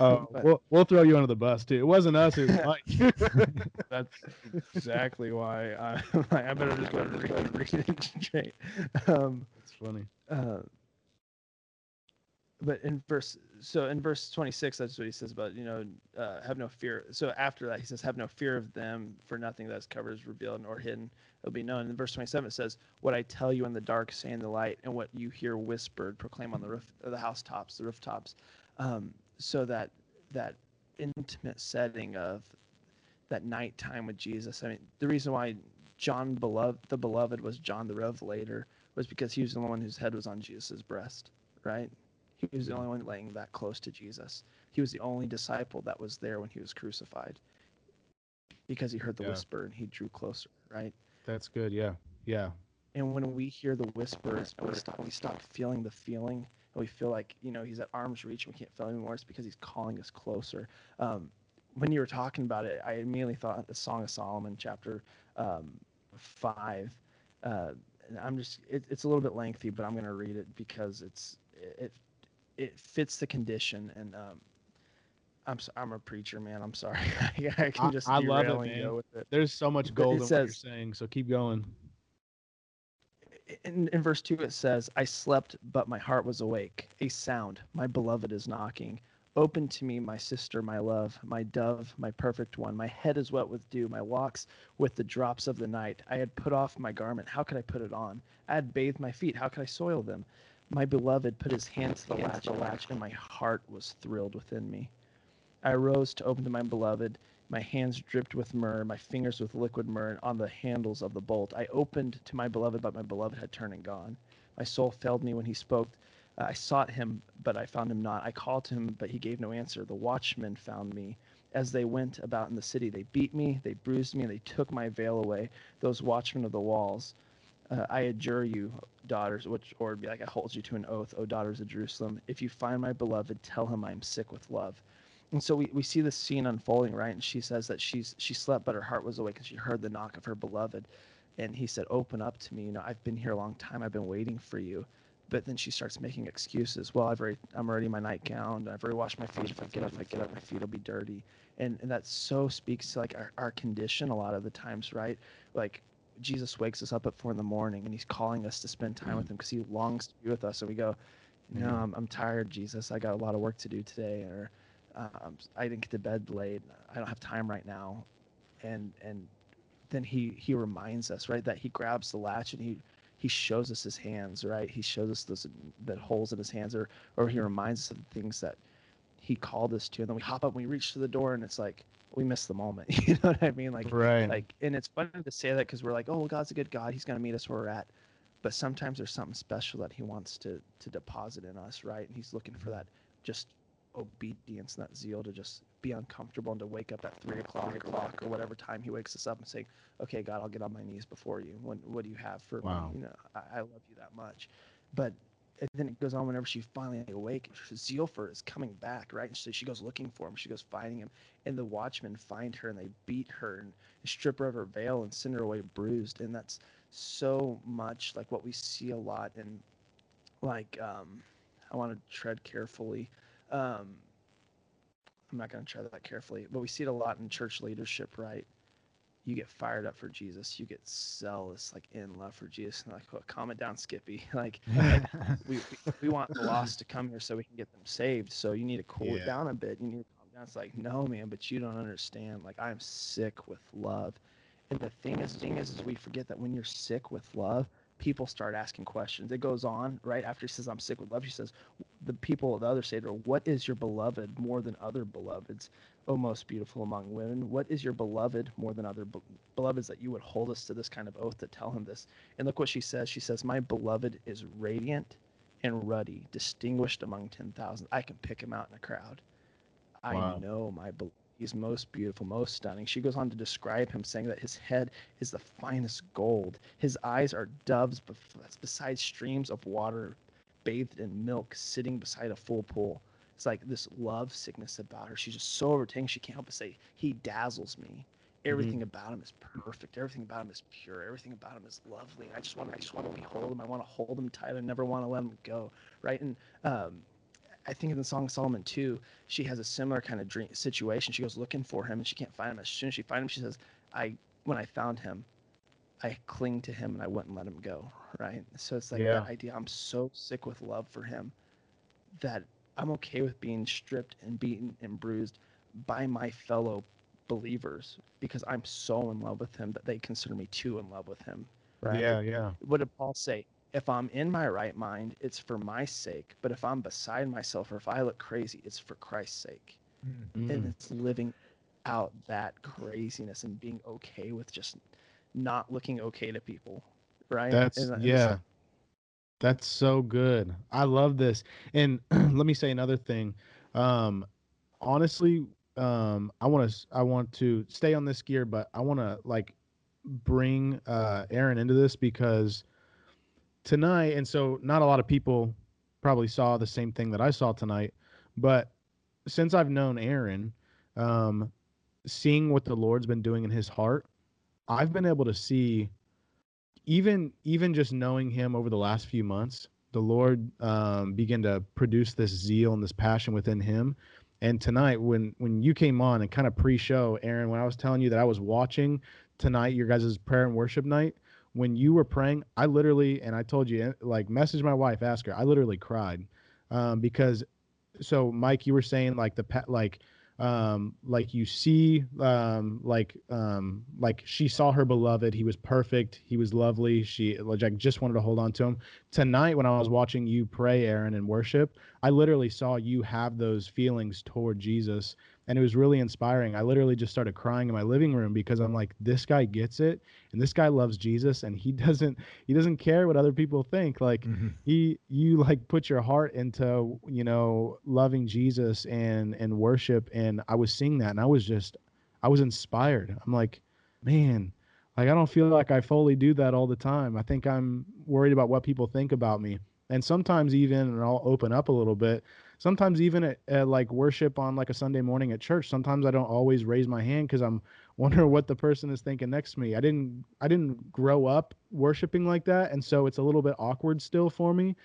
Oh, But- we'll, we'll throw you under the bus too. It wasn't us. It was Mike. That's exactly why I, I better just go ahead and read, it- read it. Um, It's funny. uh, but in verse, so in verse 26, that's what he says about, you know, uh, have no fear. So after that, he says, have no fear of them, for nothing that is covered is revealed nor hidden. It'll be known. In verse 27, it says, what I tell you in the dark, say in the light, and what you hear whispered, proclaim on the roof, or the housetops, the rooftops. Um, so that that intimate setting of that nighttime with Jesus. I mean, the reason why John beloved the beloved was John the Revelator was because he was the one whose head was on Jesus' breast, right? He was the only one laying that close to Jesus. He was the only disciple that was there when he was crucified. Because he heard the Yeah. whisper and he drew closer, right? That's good. Yeah. Yeah. And when we hear the whispers, we stop, we stop feeling the feeling, and we feel like you know he's at arm's reach, and we can't feel anymore. It's because he's calling us closer. Um, when you were talking about it, I immediately thought the Song of Solomon, chapter um, five. Uh, and I'm just it, it's a little bit lengthy, but I'm going to read it because it's it it fits the condition. And um, I'm I'm a preacher, man. I'm sorry. I can just I love it, man. go with it. There's so much gold it in what you're saying. So keep going. in, in verse 2 it says i slept but my heart was awake a sound my beloved is knocking open to me my sister my love my dove my perfect one my head is wet with dew my locks with the drops of the night i had put off my garment how could i put it on i had bathed my feet how could i soil them my beloved put his hand to the latch, the latch and my heart was thrilled within me i rose to open to my beloved my hands dripped with myrrh, my fingers with liquid myrrh on the handles of the bolt. I opened to my beloved, but my beloved had turned and gone. My soul failed me when he spoke. Uh, I sought him, but I found him not. I called to him, but he gave no answer. The watchmen found me. As they went about in the city, they beat me, they bruised me, and they took my veil away. Those watchmen of the walls. Uh, I adjure you, daughters, which or be like I hold you to an oath, O daughters of Jerusalem. If you find my beloved, tell him I am sick with love. And so we, we see this scene unfolding, right? And she says that she's she slept, but her heart was awake, and she heard the knock of her beloved. And he said, "Open up to me. You know, I've been here a long time. I've been waiting for you." But then she starts making excuses. Well, I've already I'm already in my nightgown. I've already washed my feet. If I get up, if I get up, my feet will be dirty. And and that so speaks to like our, our condition a lot of the times, right? Like Jesus wakes us up at four in the morning, and he's calling us to spend time with him because he longs to be with us. And we go, "No, Mhm. I'm, I'm tired, Jesus. I got a lot of work to do today." Or um, I didn't get to bed late. I don't have time right now, and and then he he reminds us right that he grabs the latch and he he shows us his hands right. He shows us those that holes in his hands, or or he reminds us of the things that he called us to, and then we hop up and we reach to the door, and it's like we miss the moment. You know what I mean? Like Right. like and it's funny to say that because we're like, oh, well, God's a good God. He's gonna meet us where we're at. But sometimes there's something special that He wants to to deposit in us, right? And He's looking for that just obedience that zeal to just be uncomfortable and to wake up at three o'clock, o'clock or whatever time He wakes us up and say, okay, God, I'll get on my knees before you. When what do you have for Wow. me? You know, I, I love you that much. But and then it goes on whenever she finally awake, zeal for is coming back, right? And so she goes looking for him. She goes finding him, and the watchmen find her and they beat her and strip her of her veil and send her away bruised. And that's so much like what we see a lot in, like, um, I want to tread carefully. Um, I'm not going to tread that carefully, but we see it a lot in church leadership, right? You get fired up for Jesus. You get zealous, like in love for Jesus. And like, oh, calm it down, Skippy. Like, we, we, we want the lost to come here so we can get them saved. So you need to cool Yeah. it down a bit. You need to calm down. It's like, no, man, but you don't understand. Like, I'm sick with love. And the thing is, thing is, is we forget that when you're sick with love, people start asking questions. It goes on right after he says, I'm sick with love. She says, the people of the other Seder, what is your beloved more than other beloveds? O most beautiful among women, what is your beloved more than other be- beloveds that you would hold us to this kind of oath to tell him this? And look what she says. She says, My beloved is radiant and ruddy, distinguished among 10,000. I can pick him out in a crowd. I know my beloved. He's most beautiful, most stunning. She goes on to describe him, saying that his head is the finest gold. His eyes are doves bef- beside streams of water, bathed in milk, sitting beside a full pool. It's like this love sickness about her. She's just so overtaken. She can't help but say, He dazzles me. Everything about him is perfect. Everything about him is pure. Everything about him is lovely. I just want, I just want to behold him. I want to hold him tight. I never want to let him go. Right. And um, I think in the Song of Solomon too, she has a similar kind of dream situation. She goes looking for him and she can't find him. As soon as she finds him, she says, "I when I found him, I cling to him and I wouldn't let him go." Right. So it's like Yeah. that idea. I'm so sick with love for him that I'm okay with being stripped and beaten and bruised by my fellow believers because I'm so in love with him that they consider me too in love with him. Right. Yeah, yeah. What did Paul say? If I'm in my right mind, it's for my sake. But if I'm beside myself or if I look crazy, it's for Christ's sake. And Mm. it's living out that craziness and being okay with just not looking okay to people. Right? That's yeah. That's so good. I love this. And let me say another thing. Um honestly, um I want to I want to stay on this gear, but I want to like bring uh Aaron into this because tonight and so not a lot of people probably saw the same thing that I saw tonight, but since I've known Aaron, um seeing what the Lord's been doing in his heart, I've been able to see even even just knowing him over the last few months the lord um began to produce this zeal and this passion within him. And tonight when when you came on and kind of pre-show aaron when i was telling you that i was watching tonight your guys' prayer and worship night when you were praying i literally and i told you eh, like message my wife ask her i literally cried. Um because so mike you were saying like the pet like um like you see um like um like she saw her beloved. He was perfect. He was lovely. She like just wanted to hold on to him. Tonight when i was watching you pray aaron and worship i literally saw you have those feelings toward jesus and it was really inspiring. I literally just started crying in my living room because i'm like this guy gets it and this guy loves jesus and he doesn't he doesn't care what other people think. Like Mhm. he you like put your heart into you know loving jesus and and worship and i was seeing that and i was just i was inspired. I'm like man like i don't feel like i fully do that all the time. I think i'm worried about what people think about me. And sometimes even and i'll open up a little bit sometimes even at, at like worship on like a sunday morning at church sometimes i don't always raise my hand because i'm wondering what the person is thinking next to me. I didn't i didn't grow up worshiping like that and so it's a little bit awkward still for me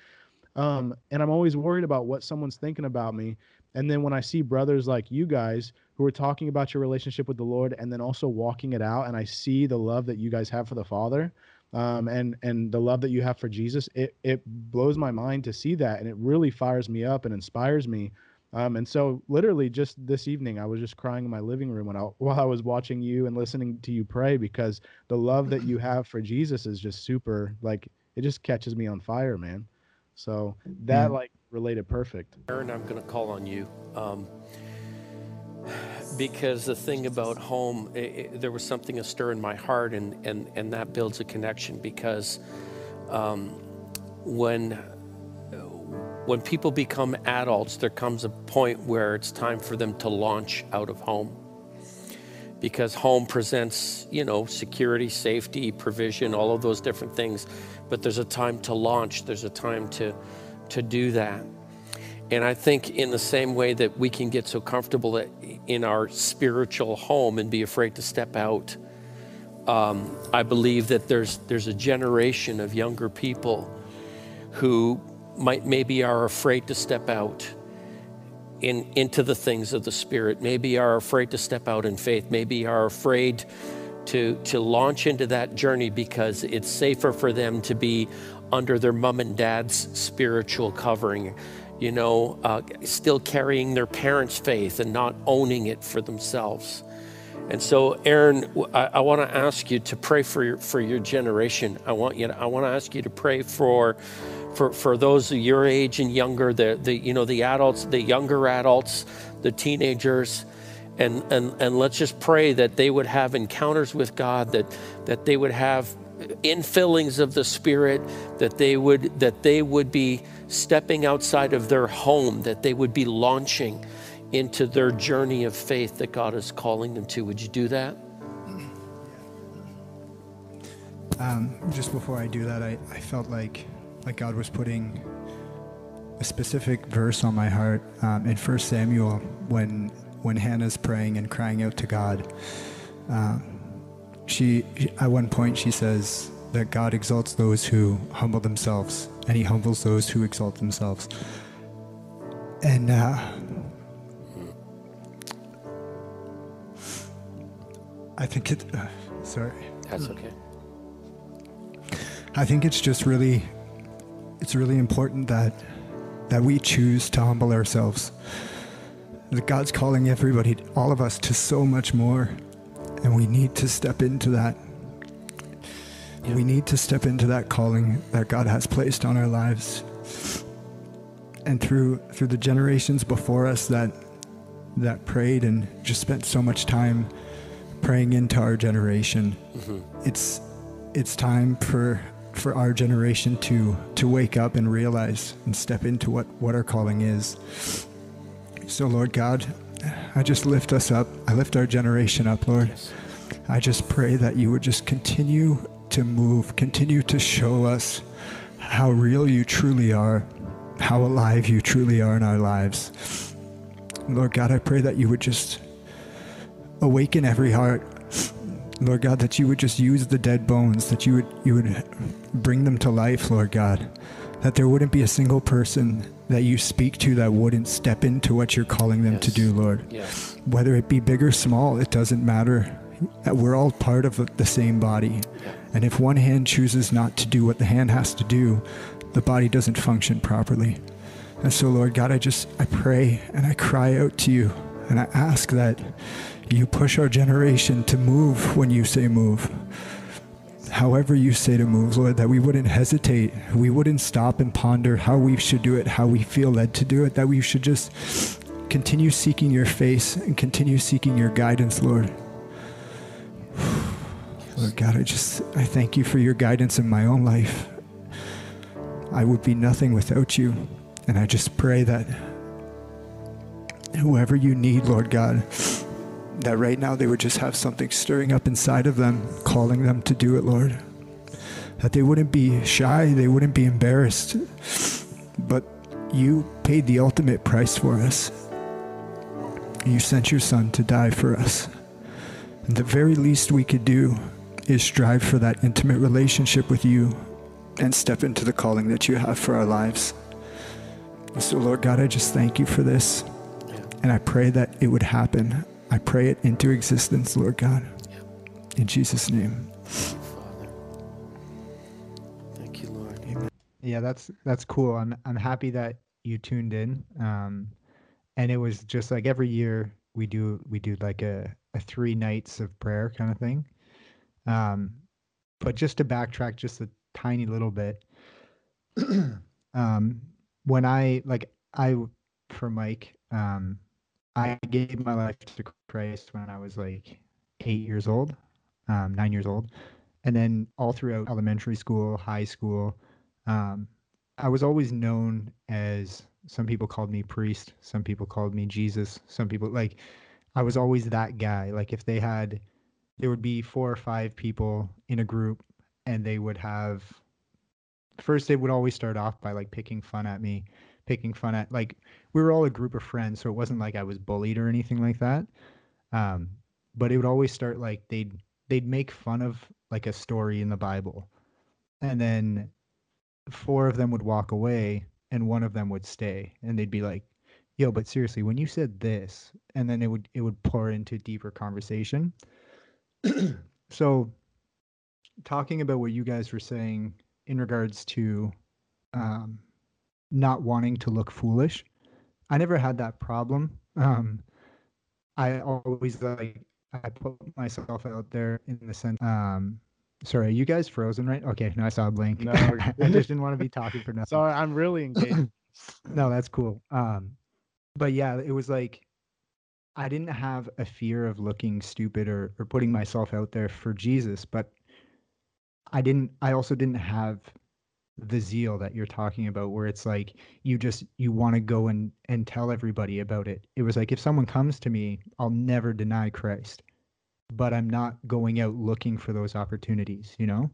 um, and i'm always worried about what someone's thinking about me and then when i see brothers like you guys who are talking about your relationship with the lord and then also walking it out and i see the love that you guys have for the father um, and and the love that you have for jesus it, it blows my mind to see that and it really fires me up and inspires me um, and so literally just this evening i was just crying in my living room when I, while i was watching you and listening to you pray because the love that you have for jesus is just super like it just catches me on fire man so that Mm. like related perfect Aaron, I'm going to call on you. Um, because the thing about home, i i there was something astir in my heart, and, and, and that builds a connection because um, when, when people become adults, there comes a point where it's time for them to launch out of home. Because home presents, you know, security, safety, provision, all of those different things. But there's a time to launch, there's a time to, to do that. And I think in the same way that we can get so comfortable that- in our spiritual home and be afraid to step out, um, I believe that there's there's a generation of younger people who might maybe are afraid to step out in into the things of the spirit, maybe are afraid to step out in faith, maybe are afraid to to launch into that journey because it's safer for them to be under their mom and dad's spiritual covering you know uh, still carrying their parents faith and not owning it for themselves. And so aaron I want to ask you to pray for your for your generation. I want you to, i want to ask you to pray for for, for those of your age and younger, the, the you know the adults, the younger adults, the teenagers, and, and and let's just pray that they would have encounters with God, that that they would have infillings of the Spirit, that they would that they would be stepping outside of their home, that they would be launching into their journey of faith that God is calling them to. Would you do that? Um, just before I do that, I, I felt like like God was putting a specific verse on my heart um, in First Samuel when when Hannah's praying and crying out to God. Um, she at one point she says that God exalts those who humble themselves, and He humbles those who exalt themselves. And uh, I think it. Uh, sorry. That's okay. I think it's just really, it's really important that that we choose to humble ourselves. That God's calling everybody, all of us, to so much more, and we need to step into that. Yeah. We need to step into that calling that God has placed on our lives. And through through the generations before us that that prayed and just spent so much time praying into our generation, Mm-hmm. it's it's time for for our generation to to wake up and realize and step into what what our calling is. So Lord God, I just lift us up. I lift our generation up, Lord. Yes. I just pray that you would just continue to move, continue to show us how real you truly are, how alive you truly are in our lives. Lord God, I pray that you would just awaken every heart. Lord God, that you would just use the dead bones, that you would you would bring them to life, Lord God. That there wouldn't be a single person that you speak to that wouldn't step into what you're calling them to do, Lord Yes. whether it be big or small, it doesn't matter. We're all part of the same body. And if one hand chooses not to do what the hand has to do, the body doesn't function properly. And so, Lord God, I just, I pray and I cry out to you and I ask that you push our generation to move when you say move. However, you say to move, Lord, that we wouldn't hesitate. We wouldn't stop and ponder how we should do it, how we feel led to do it, that we should just continue seeking your face and continue seeking your guidance, Lord. Lord God, I just I thank you for your guidance in my own life. I would be nothing without you, and I just pray that whoever you need, Lord God, that right now they would just have something stirring up inside of them, calling them to do it, Lord. That they wouldn't be shy, they wouldn't be embarrassed, but you paid the ultimate price for us. You sent your son to die for us. And the very least we could do is strive for that intimate relationship with you and step into the calling that you have for our lives. And so, Lord God, I just thank you for this. Yeah. And I pray that it would happen. I pray it into existence, Lord God. Yeah. In Jesus' name. Thank you, Father. Thank you, Lord. Yeah, that's that's cool. I'm I'm happy that you tuned in. Um, and it was just like every year we do we do like a, a three nights of prayer kind of thing. Um, but just to backtrack just a tiny little bit, um, when I like I for Mike, um, I gave my life to Christ when I was like eight years old, um, nine years old, and then all throughout elementary school, high school, um, I was always known as some people called me priest, some people called me Jesus, some people like I was always that guy. Like if they had, there would be four or five people in a group, and they would have. First, they would always start off by like picking fun at me, picking fun at like we were all a group of friends, so it wasn't like I was bullied or anything like that. Um, but it would always start like they'd they'd make fun of like a story in the Bible, and then four of them would walk away and one of them would stay and they'd be like yo but seriously when you said this and then it would it would pour into deeper conversation so talking about what you guys were saying in regards to um, not wanting to look foolish i never had that problem um, i always like i put myself out there in the sense um, Sorry, are you guys frozen right? Okay, no, I saw a blink. No, I just didn't want to be talking for nothing. Sorry, I'm really engaged. no, that's cool. Um, but yeah, it was like I didn't have a fear of looking stupid or or putting myself out there for Jesus, but I didn't. I also didn't have the zeal that you're talking about, where it's like you just you want to go and and tell everybody about it. It was like if someone comes to me, I'll never deny Christ, but I'm not going out looking for those opportunities. You know.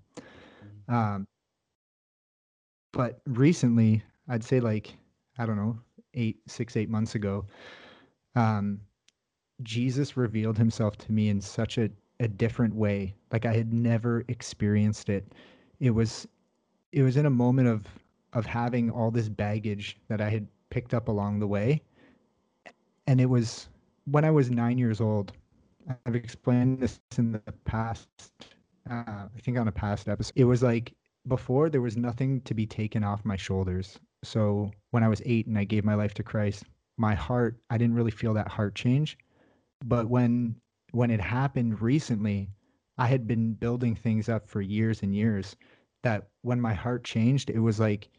Um, but recently, I'd say like I don't know, eight, six, eight months ago, um, Jesus revealed himself to me in such a, a different way. Like I had never experienced it. It was it was in a moment of of having all this baggage that I had picked up along the way. And it was when I was nine years old. I've explained this in the past, uh, I think on a past episode. It was like before there was nothing to be taken off my shoulders. So when I was eight and I gave my life to Christ, my heart, I didn't really feel that heart change. But when when it happened recently, I had been building things up for years and years that when my heart changed, it was like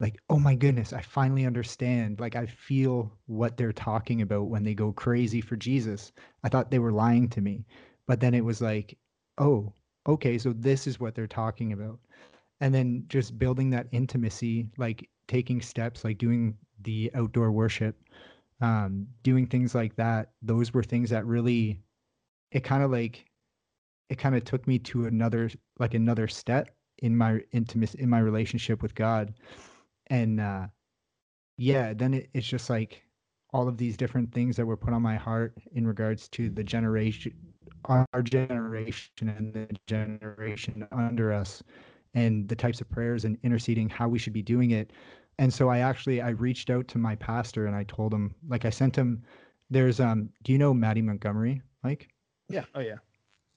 like oh my goodness, I finally understand. Like I feel what they're talking about when they go crazy for Jesus. I thought they were lying to me. But then it was like, oh, okay, so this is what they're talking about and then just building that intimacy like taking steps like doing the outdoor worship um doing things like that those were things that really it kind of like it kind of took me to another like another step in my intimacy in my relationship with god. And uh yeah then it, it's just like all of these different things that were put on my heart in regards to the generation our generation and the generation under us and the types of prayers and interceding how we should be doing it and so i actually i reached out to my pastor and i told him like i sent him there's um do you know Mattie Montgomery mike Yeah. Oh yeah.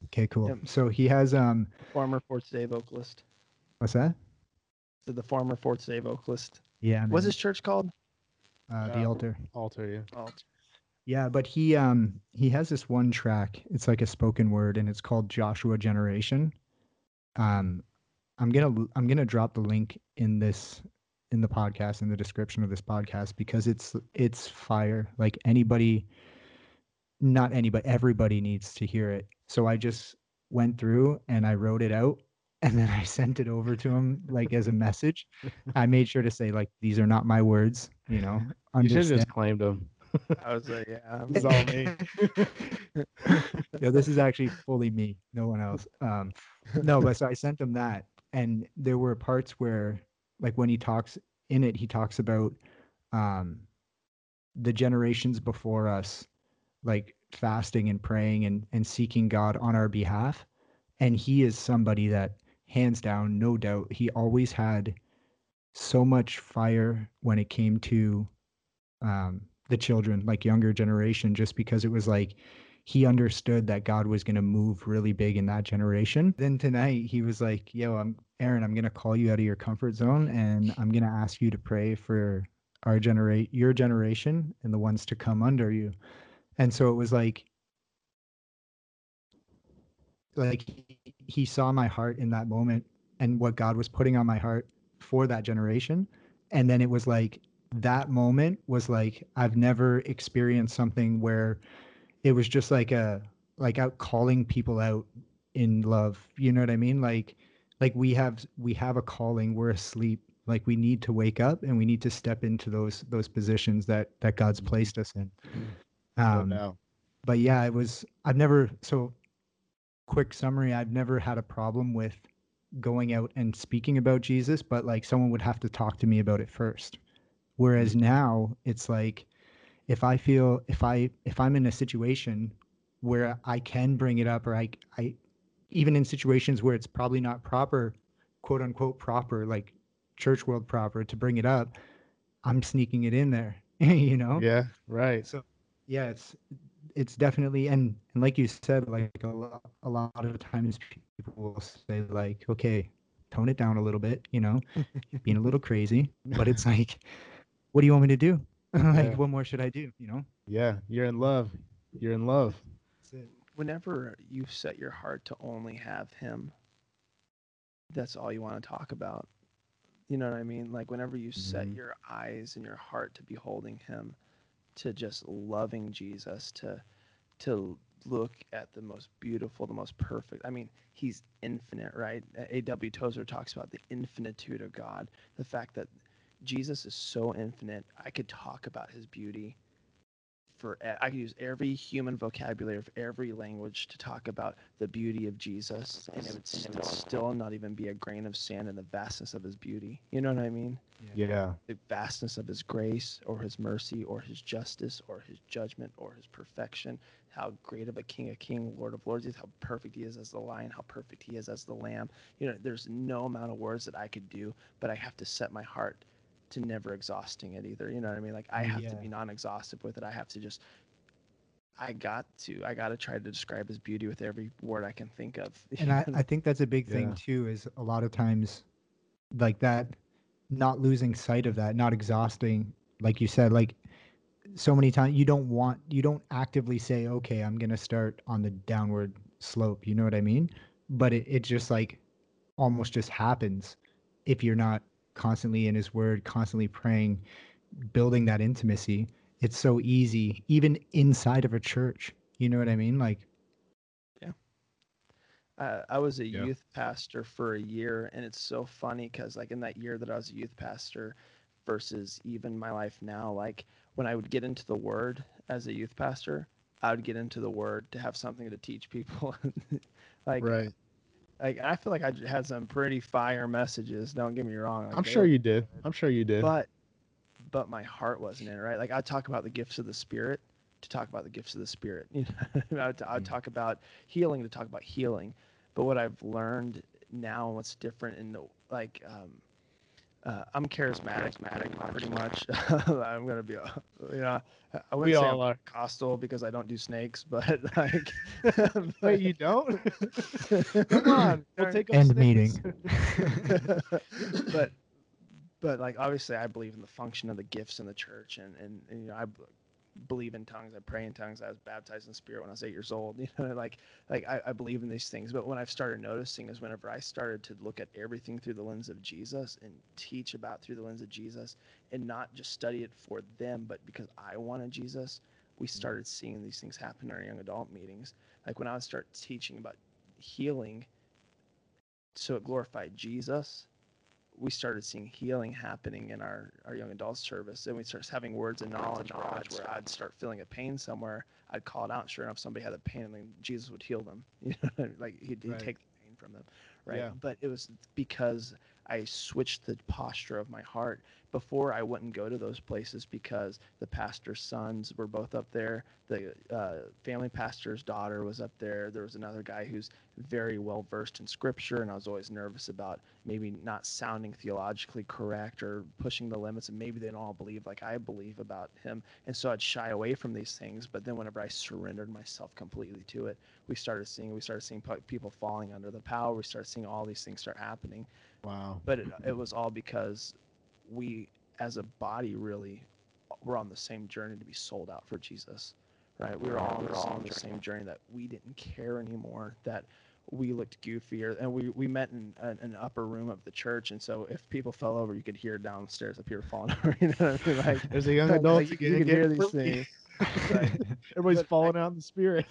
okay cool Yep. so he has um Former For Today vocalist. what's that So the former For Today vocalist. yeah What's his church called? uh, the Uh, altar Alter you. Oh, yeah but he um he has this one track it's like a spoken word and it's called joshua generation um i'm gonna I'm gonna drop the link in this in the podcast in the description of this podcast because it's it's fire like anybody not anybody everybody needs to hear it so i just went through and i wrote it out and then i sent it over to him like as a message i made sure to say like these are not my words you know You should just claimed them. I was like, yeah. This is all me. yeah, this is actually fully me, no one else. Um, no, but so I sent him that, and there were parts where, like when he talks in it, he talks about um, the generations before us, like fasting and praying and and seeking God on our behalf, and he is somebody that, hands down, no doubt, he always had so much fire when it came to um, the children, like younger generation, just because it was like he understood that God was going to move really big in that generation. Then tonight he was like, "Yo, I'm Aaron. I'm going to call you out of your comfort zone, and I'm going to ask you to pray for our generate your generation and the ones to come under you." And so it was like, like he, he saw my heart in that moment and what God was putting on my heart for that generation, and then it was like that moment was like I've never experienced something where it was just like a like out calling people out in love. You know what I mean? Like like we have we have a calling, we're asleep. Like we need to wake up and we need to step into those those positions that that God's mm-hmm. placed us in. Mm-hmm. So Um, now. but yeah, it was I've never so quick summary, I've never had a problem with going out and speaking about Jesus, but like someone would have to talk to me about it first. Whereas mm-hmm. now it's like if I feel if I if I'm in a situation where I can bring it up or I I even in situations where it's probably not proper, quote unquote proper, like church world proper to bring it up, I'm sneaking it in there. you know? Yeah, right. So yeah, it's it's definitely and and like you said, like a lot, a lot of times people will say like, okay, tone it down a little bit, you know, being a little crazy, but it's like, what do you want me to do? like, Yeah. what more should I do? You know? Yeah, you're in love. You're in love. That's it. Whenever you set your heart to only have Him, that's all you want to talk about. You know what I mean? Like whenever you set Mhm. your eyes and your heart to beholding him, to just loving Jesus, to to look at the most beautiful, the most perfect. I mean, he's infinite, right? A.W. Tozer talks about the infinitude of God, the fact that Jesus is so infinite. I could talk about his beauty for I could use every human vocabulary of every language to talk about the beauty of Jesus, and it would still, still not even be a grain of sand in the vastness of his beauty. You know what I mean? Yeah. The vastness of his grace, or his mercy, or his justice, or his judgment, or his perfection. How great of a King, a King, Lord of Lords he is. How perfect he is as the Lion. How perfect he is as the Lamb. You know, there's no amount of words that I could do, but I have to set my heart to never exhausting it either. You know what I mean? Like I have to be non-exhaustive with it. I have to just I got to I got to try to describe his beauty with every word I can think of. and I. I think that's a big thing Yeah. too is a lot of times like that not losing sight of that not exhausting like you said like so many times you don't want you don't actively say okay i'm gonna start on the downward slope you know what i mean but it, it just like almost just happens if you're not constantly in his word constantly praying building that intimacy it's so easy even inside of a church you know what i mean like yeah. uh, I was a Yeah. youth pastor for a year, and it's so funny because like in that year that I was a youth pastor, versus even my life now, like when I would get into the Word as a youth pastor, I would get into the Word to have something to teach people. like, right. Like I feel like I had some pretty fire messages. Don't get me wrong. like, I'm sure were you did. I'm sure you did. but but my heart wasn't in it right like i talk about the gifts of the spirit to talk about the gifts of the spirit you know i would, I would Mm. talk about healing to talk about healing but what i've learned now and what's different in the like um uh, I'm charismatic, pretty much. I'm gonna be, a, you know, I- I wouldn't We say all I'm are. Pentecostal because I don't do snakes, but like, Wait, you don't? Come on. We'll take up End snakes. meeting. but but like obviously I believe in the function of the gifts in the church and and, and you know I b- believe in tongues I pray in tongues I was baptized in the spirit when I was eight years old you know like like I, I believe in these things. But what I've started noticing is whenever I started to look at everything through the lens of Jesus and teach about through the lens of Jesus and not just study it for them but because I wanted Jesus we mm-hmm. started seeing these things happen in our young adult meetings. Like when I would start teaching about healing so it glorified Jesus we started seeing healing happening in our, our young adult service and we started having words of knowledge words where I'd start feeling a pain somewhere I'd call it out sure enough somebody had a pain and then Jesus would heal them you know like he'd, he'd Right. take the pain from them right Yeah. but it was because I switched the posture of my heart. Before I wouldn't go to those places because the pastor's sons were both up there. The uh, family pastor's daughter was up there. There was another guy who's very well versed in scripture and I was always nervous about maybe not sounding theologically correct or pushing the limits and maybe they don't all believe like I believe about him. And so I'd shy away from these things but then whenever I surrendered myself completely to it we started seeing we started seeing people falling under the power. We started seeing all these things start happening Wow. but it, it was all because we as a body really were on the same journey to be sold out for Jesus right we were all, we were all on the same journey that we didn't care anymore that we looked goofier and we, we met in an, an upper room of the church and so if people fell over you could hear downstairs up here falling over you know what I mean like There's a young like, adult you, again. you could hear these things Right. Everybody's But I- falling out in the spirit.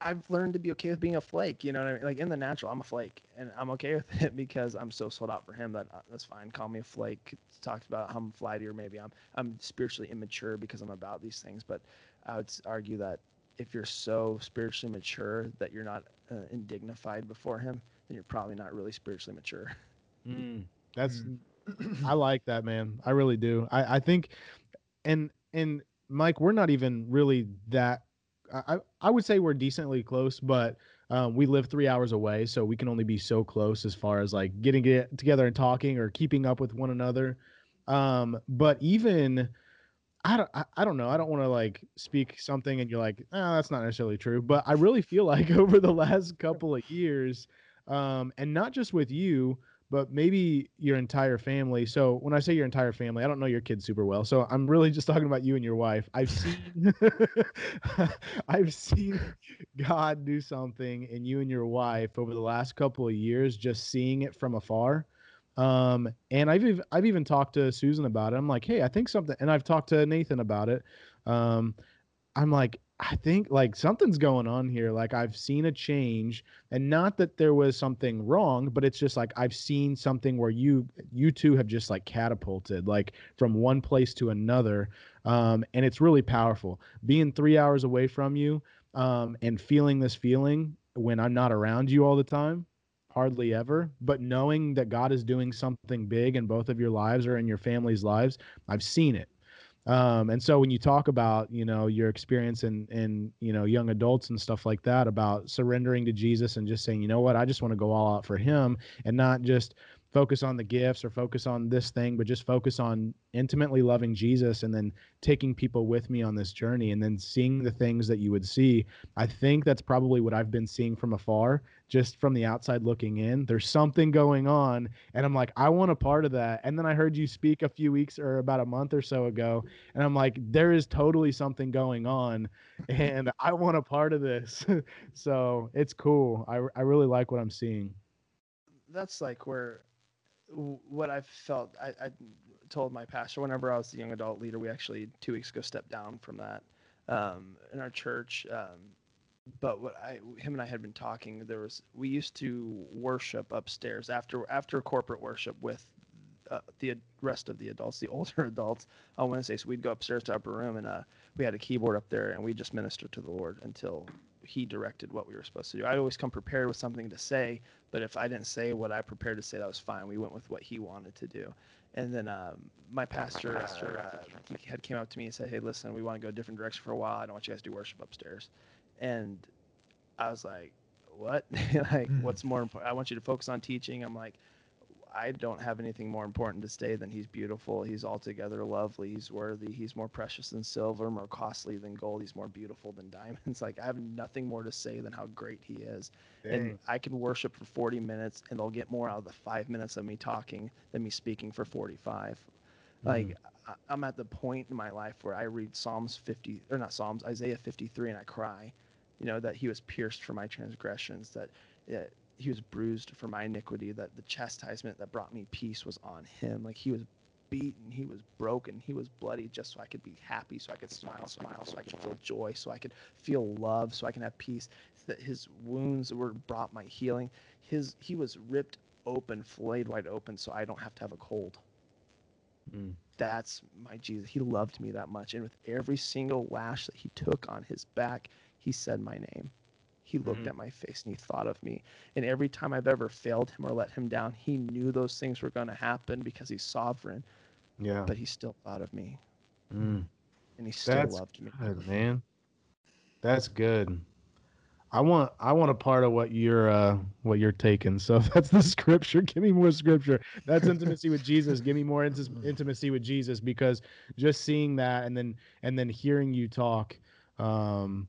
I've learned to be okay with being a flake. You know what I mean? Like in the natural, I'm a flake, and I'm okay with it because I'm so sold out for him that uh, that's fine. Call me a flake. Talked about how I'm flighty, or maybe I'm I'm spiritually immature because I'm about these things. But I would argue that if you're so spiritually mature that you're not uh, indignified before him, then you're probably not really spiritually mature. That's I like that, man. I really do. I, I think and and Mike, we're not even really that I, I- would say we're decently close, but um, we live three hours away, so we can only be so close as far as like getting it together and talking or keeping up with one another. Um, but even I don't I, I don't know. I don't want to like speak something and you're like, oh, that's not necessarily true. But I really feel like over the last couple of years, um, and not just with you, but maybe your entire family. So when I say your entire family, I don't know your kids super well. So I'm really just talking about you and your wife. I've seen I've seen God do something in you and your wife over the last couple of years, just seeing it from afar. Um, and I've I've even talked to Susan about it. I'm like, hey, I think something, and I've talked to Nathan about it. Um, I'm like, I think like something's going on here. Like I've seen a change, and not that there was something wrong, but it's just like I've seen something where you you two have just like catapulted like from one place to another, um, and it's really powerful. Being three hours away from you, um, and feeling this feeling when I'm not around you all the time, hardly ever, but knowing that God is doing something big in both of your lives or in your family's lives, I've seen it. Um, and so when you talk about, you know, your experience in, in, you know, young adults and stuff like that about surrendering to Jesus and just saying, you know what, I just want to go all out for him and not just focus on the gifts or focus on this thing, but just focus on intimately loving Jesus and then taking people with me on this journey and then seeing the things that you would see. I think that's probably what I've been seeing from afar, just from the outside looking in. There's something going on, and I'm like, I want a part of that. And then I heard you speak a few weeks or about a month or so ago, and I'm like, there is totally something going on, and I want a part of this. so it's cool. I, I really like what I'm seeing. That's like where what I felt. I, I told my pastor whenever I was the young adult leader. We actually two weeks ago stepped down from that um, in our church. Um, but what I, him and I had been talking. There was we used to worship upstairs after after corporate worship with uh, the rest of the adults, the older adults on Wednesday. So we'd go upstairs to upper room and uh, we had a keyboard up there and we just ministered to the Lord until he directed what we were supposed to do. I'd always come prepared with something to say, but if I didn't say what I prepared to say, that was fine. We went with what he wanted to do. And then um, my pastor, uh, he had came up to me and said, "Hey, listen, we want to go a different direction for a while. I don't want you guys to do worship upstairs." And I was like, "What? like, Mhm. what's more important? I want you to focus on teaching." I'm like, I don't have anything more important to say than he's beautiful. He's altogether lovely. He's worthy. He's more precious than silver, more costly than gold. He's more beautiful than diamonds. Like I have nothing more to say than how great he is. And I can worship for 40 minutes and they'll get more out of the five minutes of me talking than me speaking for 45. Like I, I'm at the point in my life where I read Psalms 50 or not Psalms, Isaiah 53 and I cry. You know, that he was pierced for my transgressions, that uh, he was bruised for my iniquity, that the chastisement that brought me peace was on him. Like he was beaten, he was broken, he was bloody just so I could be happy, so I could smile, smile, so I could feel joy, so I could feel love, so I can have peace. That his wounds were brought my healing. His he was ripped open, flayed wide open, so I don't have to have a cold. Mm. That's my Jesus. He loved me that much. And with every single lash that he took on his back, he said my name. He looked Mhm. at my face and he thought of me. And every time I've ever failed him or let him down, he knew those things were going to happen because he's sovereign, Yeah. but he still thought of me Mm. and he still That's loved me. good, man. That's good. I want I want a part of what you're uh what you're taking. So that's the scripture. Give me more scripture. That's intimacy with Jesus. Give me more inti- intimacy with Jesus because just seeing that and then and then hearing you talk, um,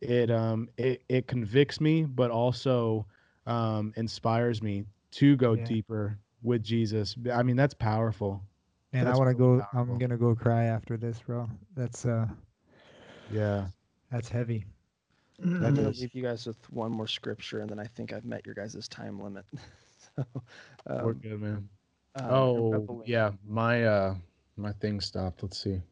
it um it it convicts me, but also um inspires me to go Yeah. deeper with Jesus. I mean that's powerful. and I want to really go. powerful. I'm gonna go cry after this, bro. That's uh, Yeah. that's heavy. I'm That going is- to leave you guys with one more scripture and then I think I've met your guys' time limit. so, We're um, good, man. um, Oh yeah, my uh my thing stopped. Let's see.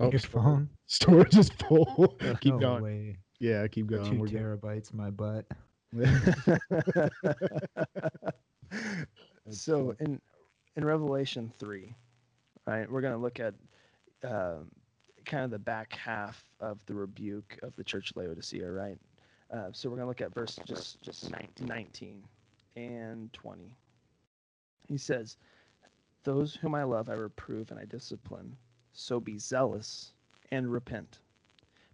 Oh, Your storage- phone. Storage is full. keep no going. Way. Yeah, keep going. Two We're good. terabytes, my butt. so in in Revelation three, right, we're going to look at um, kind of the back half of the rebuke of the church of Laodicea, right? Uh, so we're going to look at verse just just 19 and 20. He says, "Those whom I love, I reprove and I discipline. So be zealous and repent."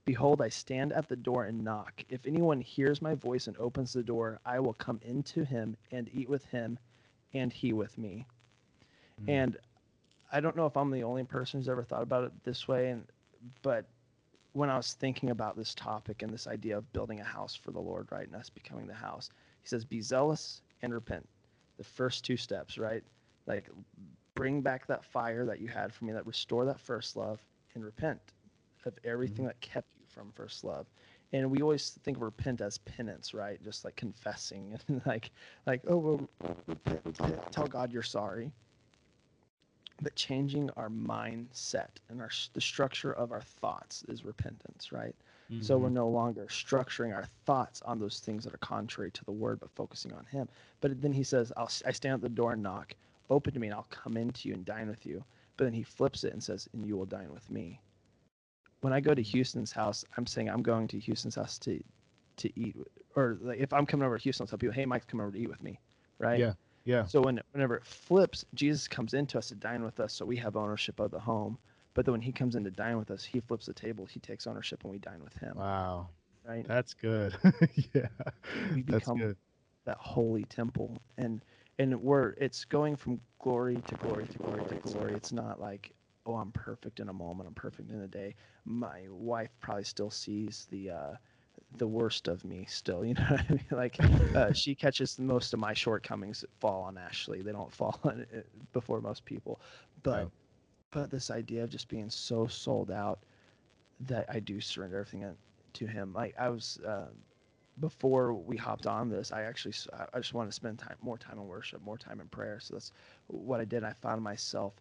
Behold, I stand at the door and knock. If anyone hears my voice and opens the door, I will come into him and eat with him, and he with me. Mm. And I don't know if I'm the only person who's ever thought about it this way, and but when I was thinking about this topic and this idea of building a house for the Lord, right, and us becoming the house, he says, "Be zealous and repent." the first two steps, right? Like bring back that fire that you had for me, that restore that first love, and repent of everything mm-hmm. that kept you from first love. And we always think of repent as penance, right? Just like confessing and like like oh well, repent, repent, tell God you're sorry. But changing our mindset and our the structure of our thoughts is repentance, right? So mm-hmm. we're no longer structuring our thoughts on those things that are contrary to the word, but focusing on Him. But then He says, "I'll I stand at the door and knock. Open to me, and I'll come into you and dine with you." But then He flips it and says, "And you will dine with me." When I go to Houston's house, I'm saying I'm going to Houston's house to to eat, or like if I'm coming over to Houston, I'll tell people, "Hey, Mike's coming over to eat with me," right? Yeah. Yeah. So when whenever it flips, Jesus comes into us to dine with us, so we have ownership of the home. But then when he comes in to dine with us, he flips the table, he takes ownership, and we dine with him. Wow. Right? That's good. yeah. We That's become good. that holy temple, and and we're it's going from glory to glory to glory to glory. It's not like oh I'm perfect in a moment, I'm perfect in a day. My wife probably still sees the uh, the worst of me still. You know what I mean? Like uh, she catches most of my shortcomings that fall on Ashley. They don't fall on it before most people. But but this idea of just being so sold out that I do surrender everything to Him. Like I was uh, before we hopped on this. I actually I just wanted to spend time more time in worship, more time in prayer. So that's what I did. I found myself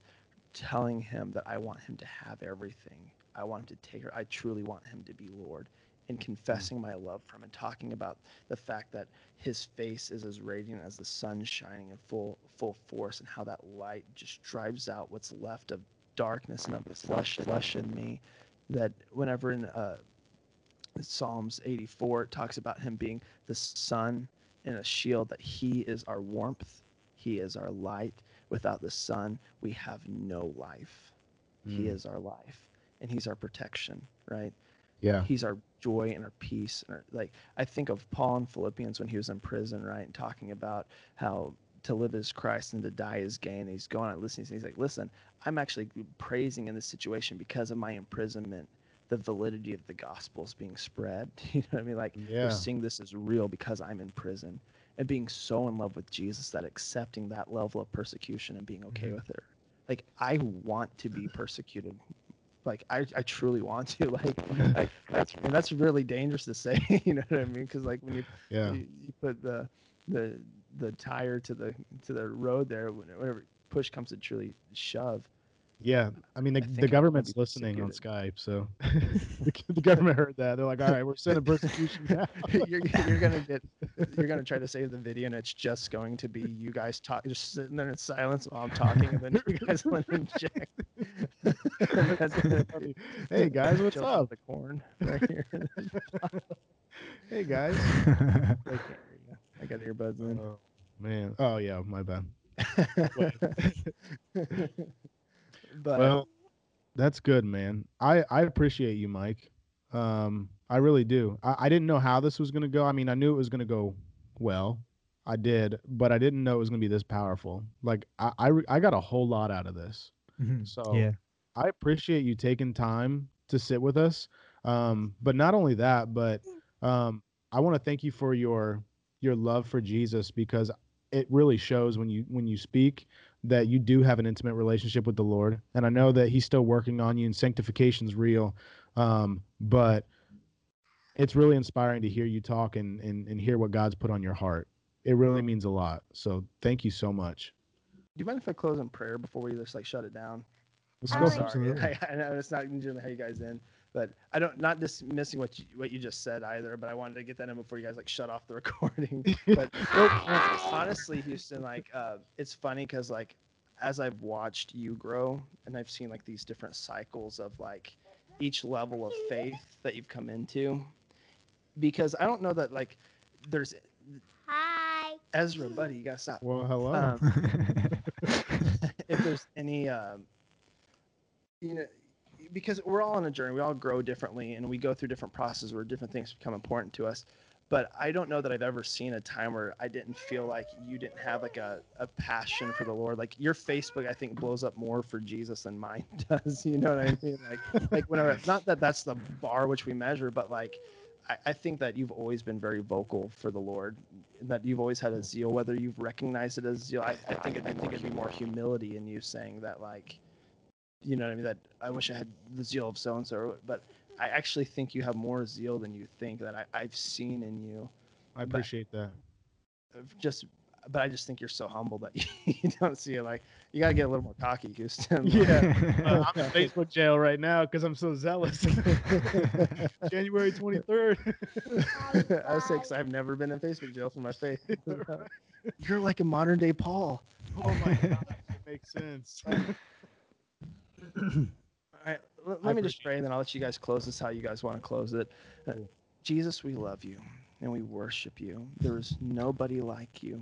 telling Him that I want Him to have everything. I want Him to take her. I truly want Him to be Lord and confessing my love for him and talking about the fact that his face is as radiant as the sun shining in full full force and how that light just drives out what's left of darkness and of the flesh flesh in me that whenever in uh Psalms 84 talks about him being the sun and a shield that he is our warmth he is our light. Without the sun we have no life. He Mm. is our life and he's our protection right? Yeah. he's our joy and our peace and our, like i think of paul in philippians when he was in prison right and talking about how to live is christ and to die is gain. And he's going on listening he's like listen i'm actually praising in this situation because of my imprisonment the validity of the gospel is being spread you know what i mean like Yeah. they're seeing this as real because i'm in prison and being so in love with jesus that accepting that level of persecution and being okay Mhm. with it like i want to be persecuted like I, I truly want to like, like that's and that's really dangerous to say you know what i mean because like when you, Yeah. you you put the the the tire to the to the road there when- whenever push comes to truly shove Yeah. I mean, the, I the government's listening on. Skype, so the, the government heard that. They're like, all right, we're sending persecution now. you're, you're gonna get you're gonna try to save the video and it's just going to be you guys talk just sitting there in silence while i'm talking and then you guys want to inject That's gonna be- hey guys, what's up? the corn right here Hey guys. I can't hear you. I got earbuds in. Oh man. Oh yeah, my bad. But Well, that's good, man. I I appreciate you, Mike. Um, I really do. I, I didn't know how this was gonna go. I mean, I knew it was gonna go well. I did, but I didn't know it was gonna be this powerful. Like I I, re- I got a whole lot out of this. Mhm. So yeah. I appreciate you taking time to sit with us. Um, but not only that, but um, I want to thank you for your your love for Jesus because it really shows when you when you speak that you do have an intimate relationship with the Lord. And I know that He's still working on you, and sanctification's real. Um, but it's really inspiring to hear you talk and, and and hear what God's put on your heart. It really means a lot. So thank you so much. do you mind if I close in prayer before we just like shut it down? Let's go. Sorry, Absolutely. I, I know it's not usually how you guys in, but I don't not dismissing what you what you just said either. But I wanted to get that in before you guys like shut off the recording. but no, honestly, Houston, like uh, it's funny because like as I've watched you grow and I've seen like these different cycles of like each level of faith that you've come into, because I don't know that like there's Hi. Ezra, buddy, you gotta stop. Well, hello. Um, if there's any um, you know because we're all on a journey we all grow differently and we go through different processes where different things become important to us but i don't know that i've ever seen a time where i didn't feel like you didn't have like a, a passion for the lord like your facebook i think blows up more for jesus than mine does you know what i mean like like whenever not that that's the bar which we measure but like I, I think that you've always been very vocal for the lord that you've always had a zeal, whether you've recognized it as zeal. I, I think it, I think it'd be more humility in you saying that like, you know what I mean? That I wish I had the zeal of so and so, but I actually think you have more zeal than you think that I, I've seen in you. I appreciate that. of Just, but I just think you're so humble that you don't see it. Like you gotta get a little more cocky, Houston. Yeah. Uh, I'm in Facebook jail right now because I'm so zealous. January 23rd. I was saying, 'cause I've never been in Facebook jail for my faith. You're like a modern day Paul. oh my god, that makes sense. All right, let, let me just pray, and then I'll let you guys close this how you guys want to close it. Uh, Jesus, we love you and we worship you. There is nobody like you.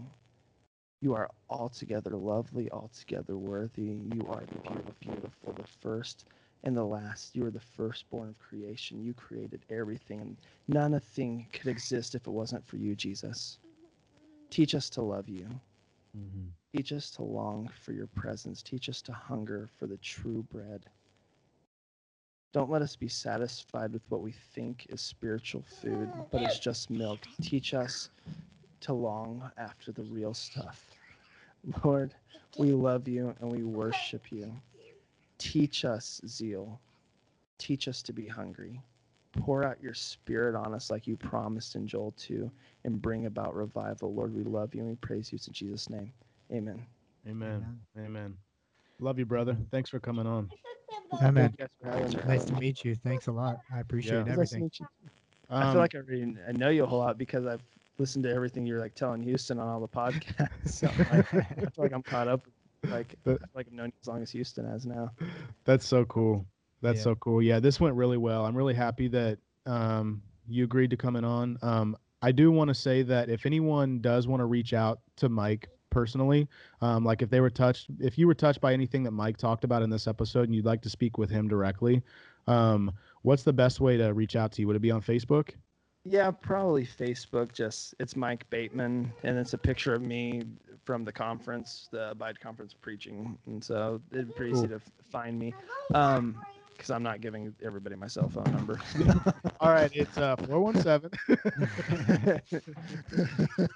You are altogether lovely, altogether worthy. You are the beautiful, beautiful, the first and the last. You are the firstborn of creation. You created everything, and none of thing could exist if it wasn't for you, Jesus. Teach us to love you. Mhm. Teach us to long for your presence. Teach us to hunger for the true bread. Don't let us be satisfied with what we think is spiritual food, but it's just milk. Teach us to long after the real stuff. Lord, we love you and we worship you. Teach us zeal. Teach us to be hungry. Pour out your spirit on us like you promised in Joel 2 and bring about revival. Lord, we love you and we praise you in Jesus' name. Amen. Amen. Amen. Love you, brother. Thanks for coming on. Yeah, man. Thank you guys for having me. Nice to meet you. Thanks a lot. I appreciate Yeah. It's nice to everything. meet. I Um, feel like I already I know you a whole lot because I've listened to everything you're like telling Houston on all the podcasts. So like, I feel like I'm caught up. Like I But- feel like I've known you as long as Houston has now. That's so cool. That's Yeah. so cool. Yeah, this went really well. I'm really happy that um, you agreed to coming on. Um, I do want to say that if anyone does want to reach out to Mike personally, um, like if they were touched, if you were touched by anything that Mike talked about in this episode and you'd like to speak with him directly, um, what's the best way to reach out to you? Would it be on Facebook? Yeah, probably Facebook. Just it's Mike Bateman, and it's a picture of me from the conference, the Abide conference preaching, and so it'd be pretty easy to find me. Um, because I'm not giving everybody my cell phone number. All right, it's uh 417.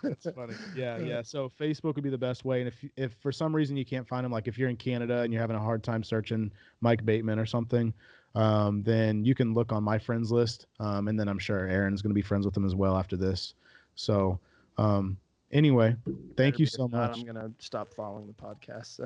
That's funny. Yeah, yeah. So Facebook would be the best way. And if if for some reason you can't find him, like if you're in Canada and you're having a hard time searching Mike Bateman or something, um, then you can look on my friends list. Um, and then I'm sure Aaron's going to be friends with him as well after this. So, um, anyway, thank you so not, much. I'm gonna stop following the podcast. So.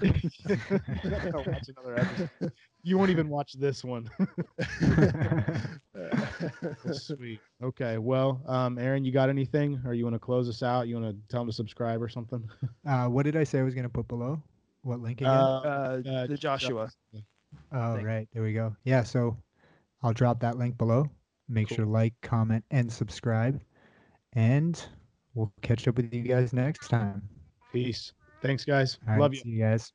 You're not gonna watch another episode. You won't even watch this one. Sweet. Okay. Well, um, Aaron, you got anything, or you want to close us out? You want to tell them to subscribe or something? uh, what did I say I was gonna put below? What link again? uh, Uh, the Joshua. oh, thank- right. There we go. Yeah. So I'll drop that link below. Make Cool. sure to like, comment, and subscribe. And we'll catch up with you guys next time. Peace. Thanks, guys. All right, Love you. See you guys.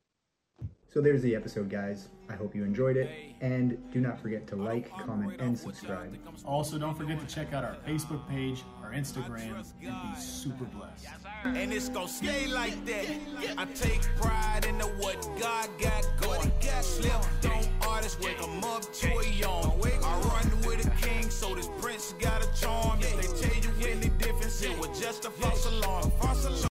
So there's the episode, guys. I hope you enjoyed it. And do not forget to like, comment, and subscribe. Also, don't forget to check out our Facebook page, our Instagram, and be super blessed. And it's gonna stay like that. I take pride in the what God got going. Slip don't artists wake 'em up to a yawn. I run with a king, so this prince got a charm. If they tell you any difference, it was just a false alarm. False alarm.